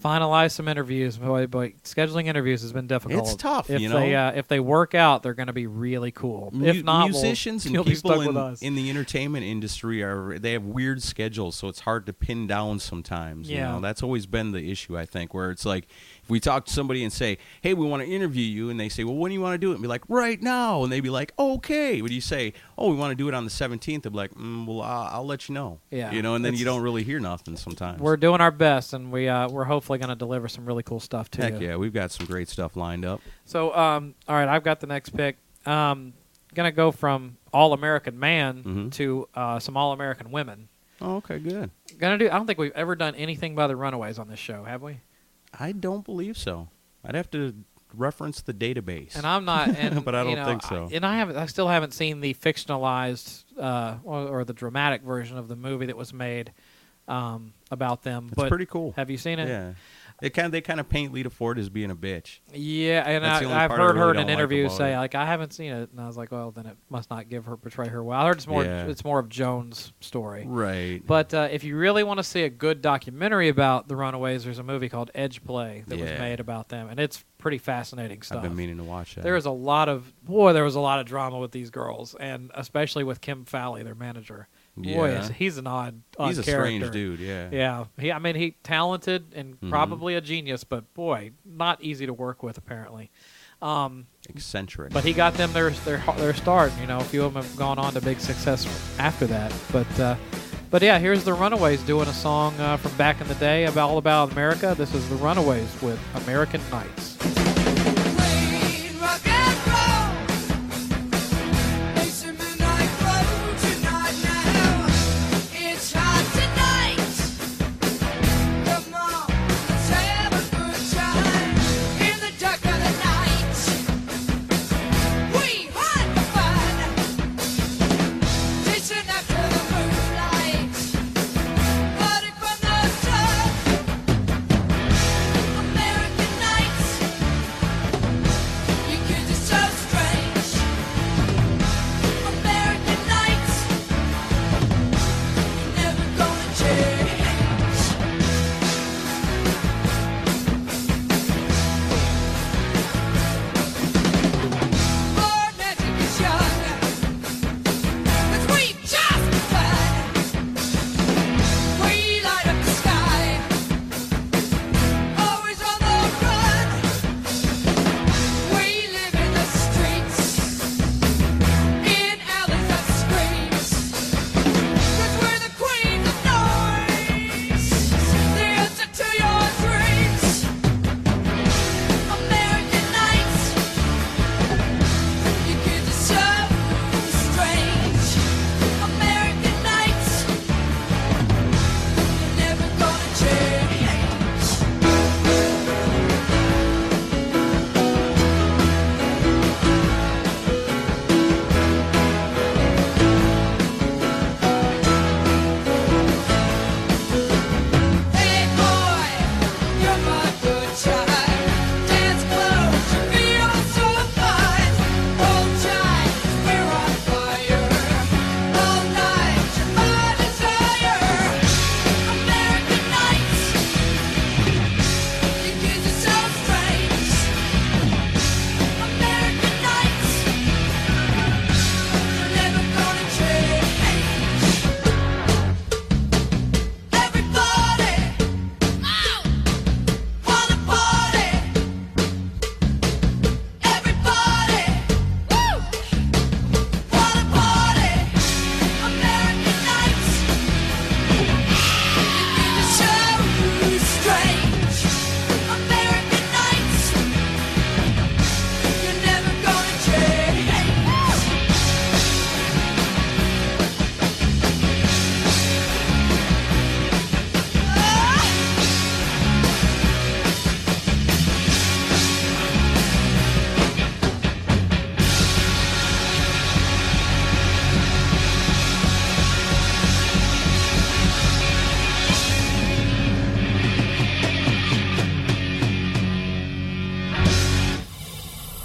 finalize some interviews. Boy, boy, scheduling interviews has been difficult. It's tough, If you they know. uh, if they work out, they're going to be really cool. Mu- if not, musicians [laughs] you'll and people in, in the entertainment industry are they have weird schedules, so it's hard to pin down sometimes. You Yeah. know, that's always been the issue I think, where it's like we talk to somebody and say, "Hey, we want to interview you," and they say, "Well, when do you want to do it?" and be like, "Right now," and they'd be like, "Okay." What do you say? "Oh, we want to do it on the 17th." They'd be like, mm, "Well, I'll, I'll let you know." Yeah, you know, and then you don't really hear nothing sometimes. we're doing our best, and we uh, we're hopefully going to deliver some really cool stuff too. Heck yeah, we've got some great stuff lined up. So, um, all right, I've got the next pick. Um, gonna go from All American Man Mhm. to uh, some All American Women. Oh, okay, good. Gonna do. I don't think we've ever done anything by the Runaways on this show, have we? I don't believe so. I'd have to reference the database. And I'm not. [laughs] And, But I don't know, think so. I- and I haven't. I still haven't seen the fictionalized uh, or, or the dramatic version of the movie that was made um, about them. it's but pretty cool. have you seen it? Yeah. It kind of, they kind of paint Lita Ford as being a bitch. Yeah, and That's I, I heard her in an interview about say like I haven't seen it, and I was like, well, then it must not give her portray her well. I heard it's more Yeah. it's more of Joan's story. Right. But uh, if you really want to see a good documentary about the Runaways, there's a movie called Edgeplay that was made about them, and it's pretty fascinating stuff. I've been meaning to watch that. There was a lot of boy, there was a lot of drama with these girls, and especially with Kim Fowley, their manager. Boy, Yeah. he's an odd, odd He's a character. strange dude, yeah. Yeah, he. I mean, he talented and Mhm. probably a genius, but boy, not easy to work with apparently. Um, Eccentric. but he got them their their their start. You know, a few of them have gone on to big success after that. But uh, but yeah, here's the Runaways doing a song uh, from back in the day about all about America. This is the Runaways with American Nights.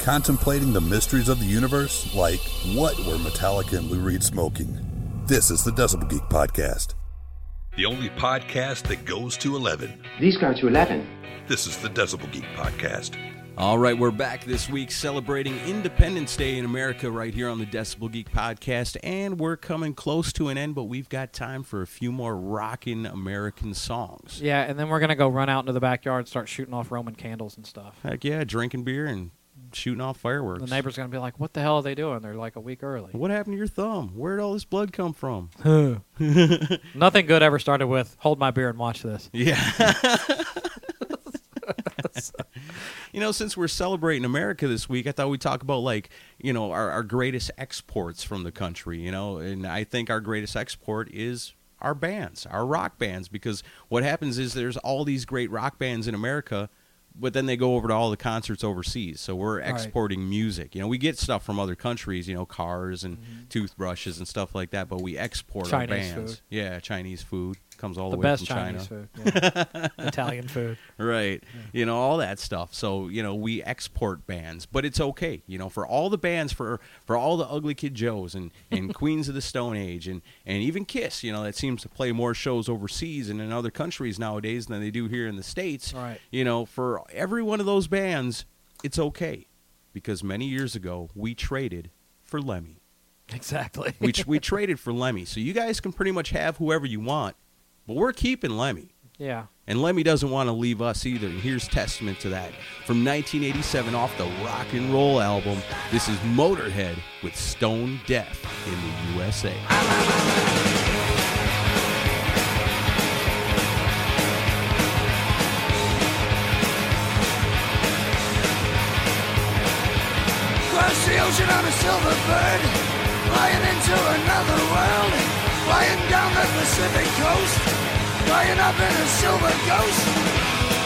Contemplating the mysteries of the universe? Like, what were Metallica and Lou Reed smoking? This is the Decibel Geek Podcast. The only podcast that goes to 11. These go to 11. This is the Decibel Geek Podcast. All right, we're back this week celebrating Independence Day in America right here on the Decibel Geek podcast, and we're coming close to an end, but we've got time for a few more rockin' American songs. Yeah, and then we're gonna go run out into the backyard and start shooting off Roman candles and stuff. Heck yeah, drinking beer and shooting off fireworks. The neighbor's gonna be like, "What the hell are they doing?" They're like a week early. What happened to your thumb? Where'd all this blood come from? [laughs] Nothing good ever started with "Hold my beer and watch this." [laughs] Yeah. [laughs] you know, since we're celebrating America this week, I thought we'd talk about like, you know, our, our greatest exports from the country, you know, and I think our greatest export is our bands, our rock bands, because what happens is there's all these great rock bands in America, but then they go over to all the concerts overseas. So we're Right. exporting music. You know, we get stuff from other countries, you know, cars and toothbrushes and stuff like that, but we export Mm-hmm. Chinese our bands. food. Yeah, Chinese food comes all the, The way best from Chinese China. food, [laughs] yeah. Italian food. right you know all that stuff so you know we export bands but it's okay you know for all the bands for for all the ugly kid joes and and [laughs] queens of the stone age and and even kiss you know that seems to play more shows overseas and in other countries nowadays than they do here in the states Right. you know for every one of those bands it's okay because many years ago we traded for lemmy Exactly. we, we [laughs] traded for lemmy so you guys can pretty much have whoever you want but we're keeping lemmy yeah. and Lemmy doesn't want to leave us either. And here's testament to that. From 1987 off the rock and roll album, this is Motorhead with Stone Deaf in the USA. Cross the ocean on a silver bird, flying into another world, flying down the Pacific coast, flying up in a silver ghost.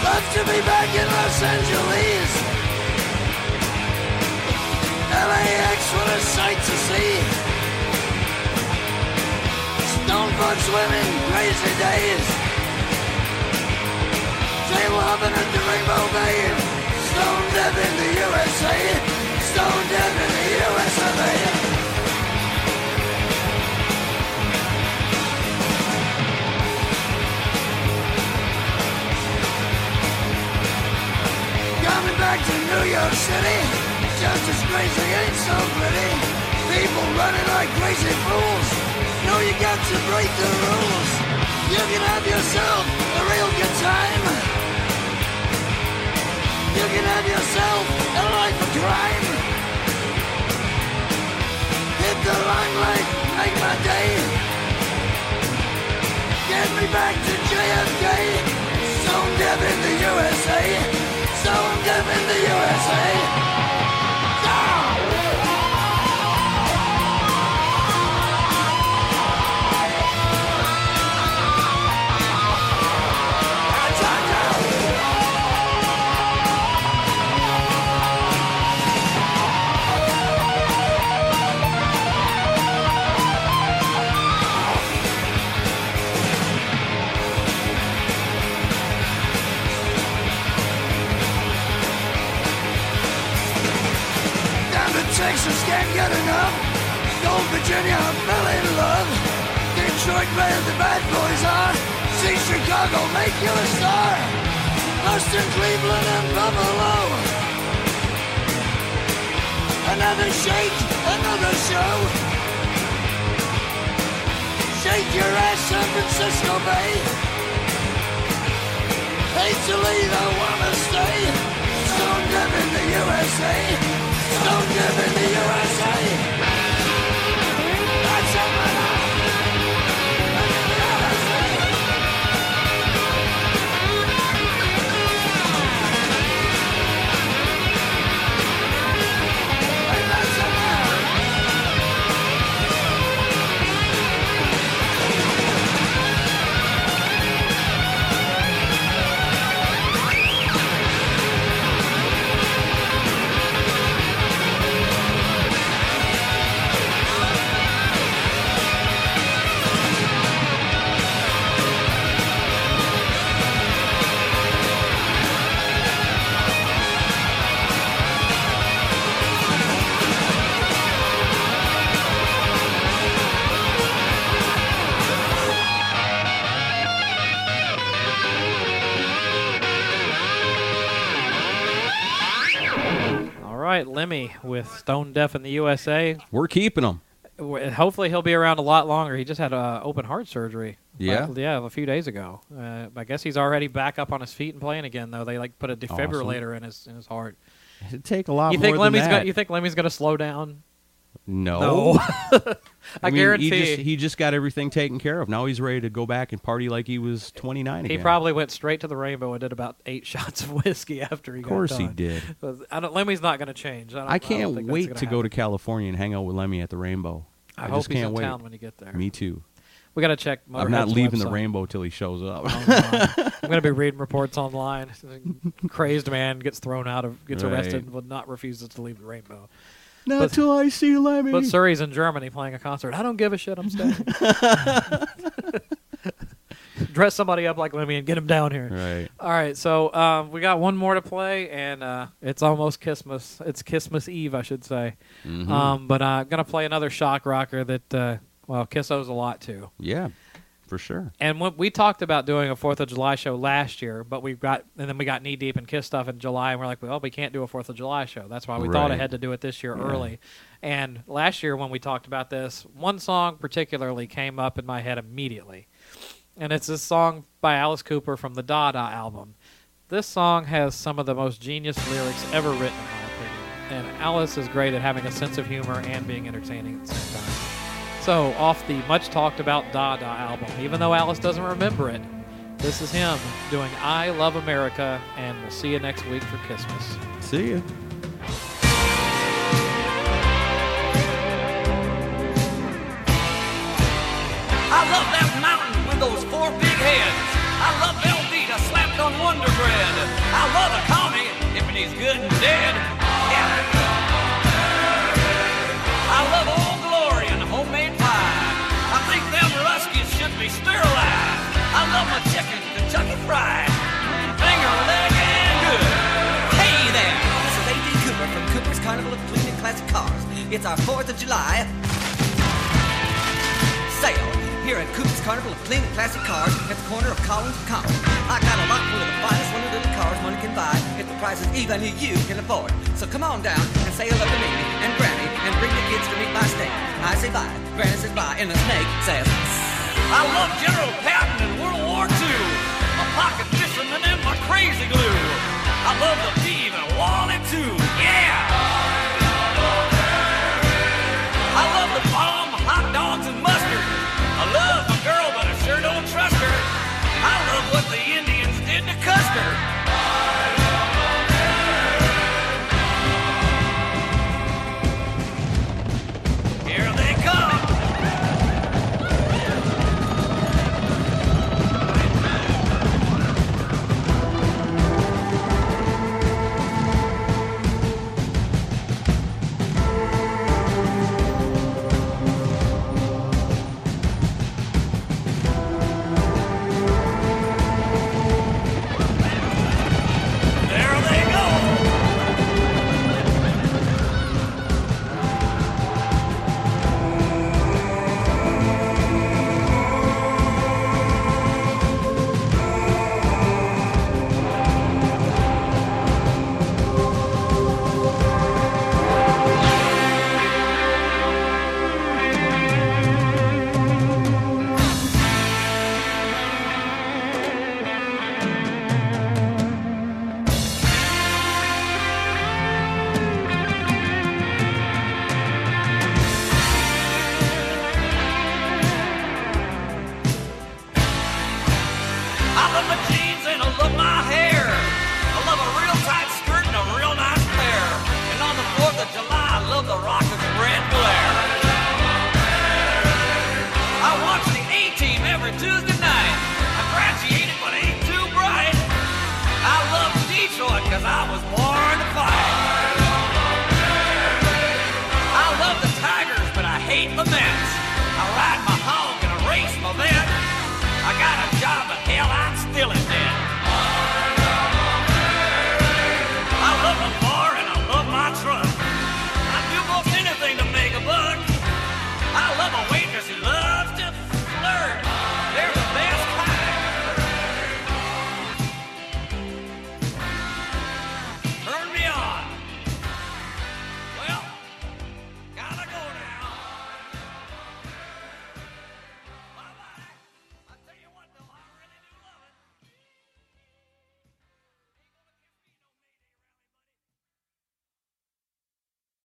Love to be back in Los Angeles. LAX, what a sight to see. Stone front swimming, crazy days. Sail hopping at the Rainbow Bay. Stone deaf in the USA. Stone deaf in the USA. Back to New York City, just as crazy ain't so pretty. People running like crazy fools. Know you got to break the rules. You can have yourself a real good time. You can have yourself a life of crime. Hit the limelight, make my day. Get me back to JFK. Stone deaf in the USA. Stone deaf in the USA. Virginia, I fell in love. Detroit, where the bad boys are. See Chicago, make you a star. Boston, Cleveland, and Buffalo. Another shake, another show. Shake your ass, San Francisco Bay. Hate to leave, I wanna stay. Stone deaf in the USA. Stone deaf in the USA. Right, Lemmy with Stone Deaf in the USA. We're keeping him. Hopefully, he'll be around a lot longer. He just had uh, open heart surgery. Yeah? Back- yeah, a few days ago. Uh, I guess he's already back up on his feet and playing again. Though they like put a defibrillator in his in his heart. It'd take a lot you more think than Lemmy's gonna, you think Lemmy's going to slow down? no. No. [laughs] I, I mean, guarantee he just, he just got everything taken care of. Now he's ready to go back and party like he was 29 He probably went straight to the rainbow and did about eight [laughs] shots of whiskey after he got there. Of course he did. [laughs] But I don't, Lemmy's not going to change. I, I I can't think wait to go to. California and hang out with Lemmy at the Rainbow. I, I, hope just he's can't in wait. town when you get there. Me too. We got to check. I'm not Motorhead's leaving the. Rainbow till he shows up. Oh, online. I'm going to be [laughs] reading reports online. Crazed man gets thrown out of, gets Right. arrested, but not refuses to leave the rainbow. Not But- till I see Lemmy. But Surrey's in Germany playing a concert. I don't give a shit. I'm staying. [laughs] Dress somebody up like Lemmy and get him down here. right. All right, so um, we got one more to play, and uh, it's almost Christmas. It's Christmas Eve, I should say. Mhm. Um, but uh, I'm gonna play another shock rocker that uh, well, Kiss owes a lot to. yeah, for sure. And when we talked about doing a Fourth of July show last year, but we got and then we got knee deep in Kiss stuff in July, and we're like, well, we can't do a Fourth of July show. That's why we thought Right. ahead to do it this year Yeah. early. And last year when we talked about this, one song particularly came up in my head immediately, and it's this song by Alice Cooper from the Dada album. This song has some of the most genius lyrics ever written, in my opinion. And Alice is great at having a sense of humor and being entertaining at the same time. So, off the much talked about Dada album, even though Alice doesn't remember it, this is him doing I Love America, and we'll see you next week for Christmas. See ya. I love that mountain with those four big heads. I love Velveeta slapped on Wonder Bread. I love a commie if he's good and dead. Kentucky fried. Finger, leg, and good. Hey there, this is A.D. Cooper from Cooper's Carnival of Cleaning Classic Cars. It's our 4th of July sale here at Cooper's Carnival of Clean and Classic Cars at the corner of Collins and Common. I got a lot full of the finest one little cars money can buy if the price is even you can afford. So come on down and say hello to me and Granny and bring the kids to meet my stand. I say bye, Granny says bye, and the snake says, I love General Patton in World War II, my pocket fisherman and my crazy glue. I love the Beav and Wally too,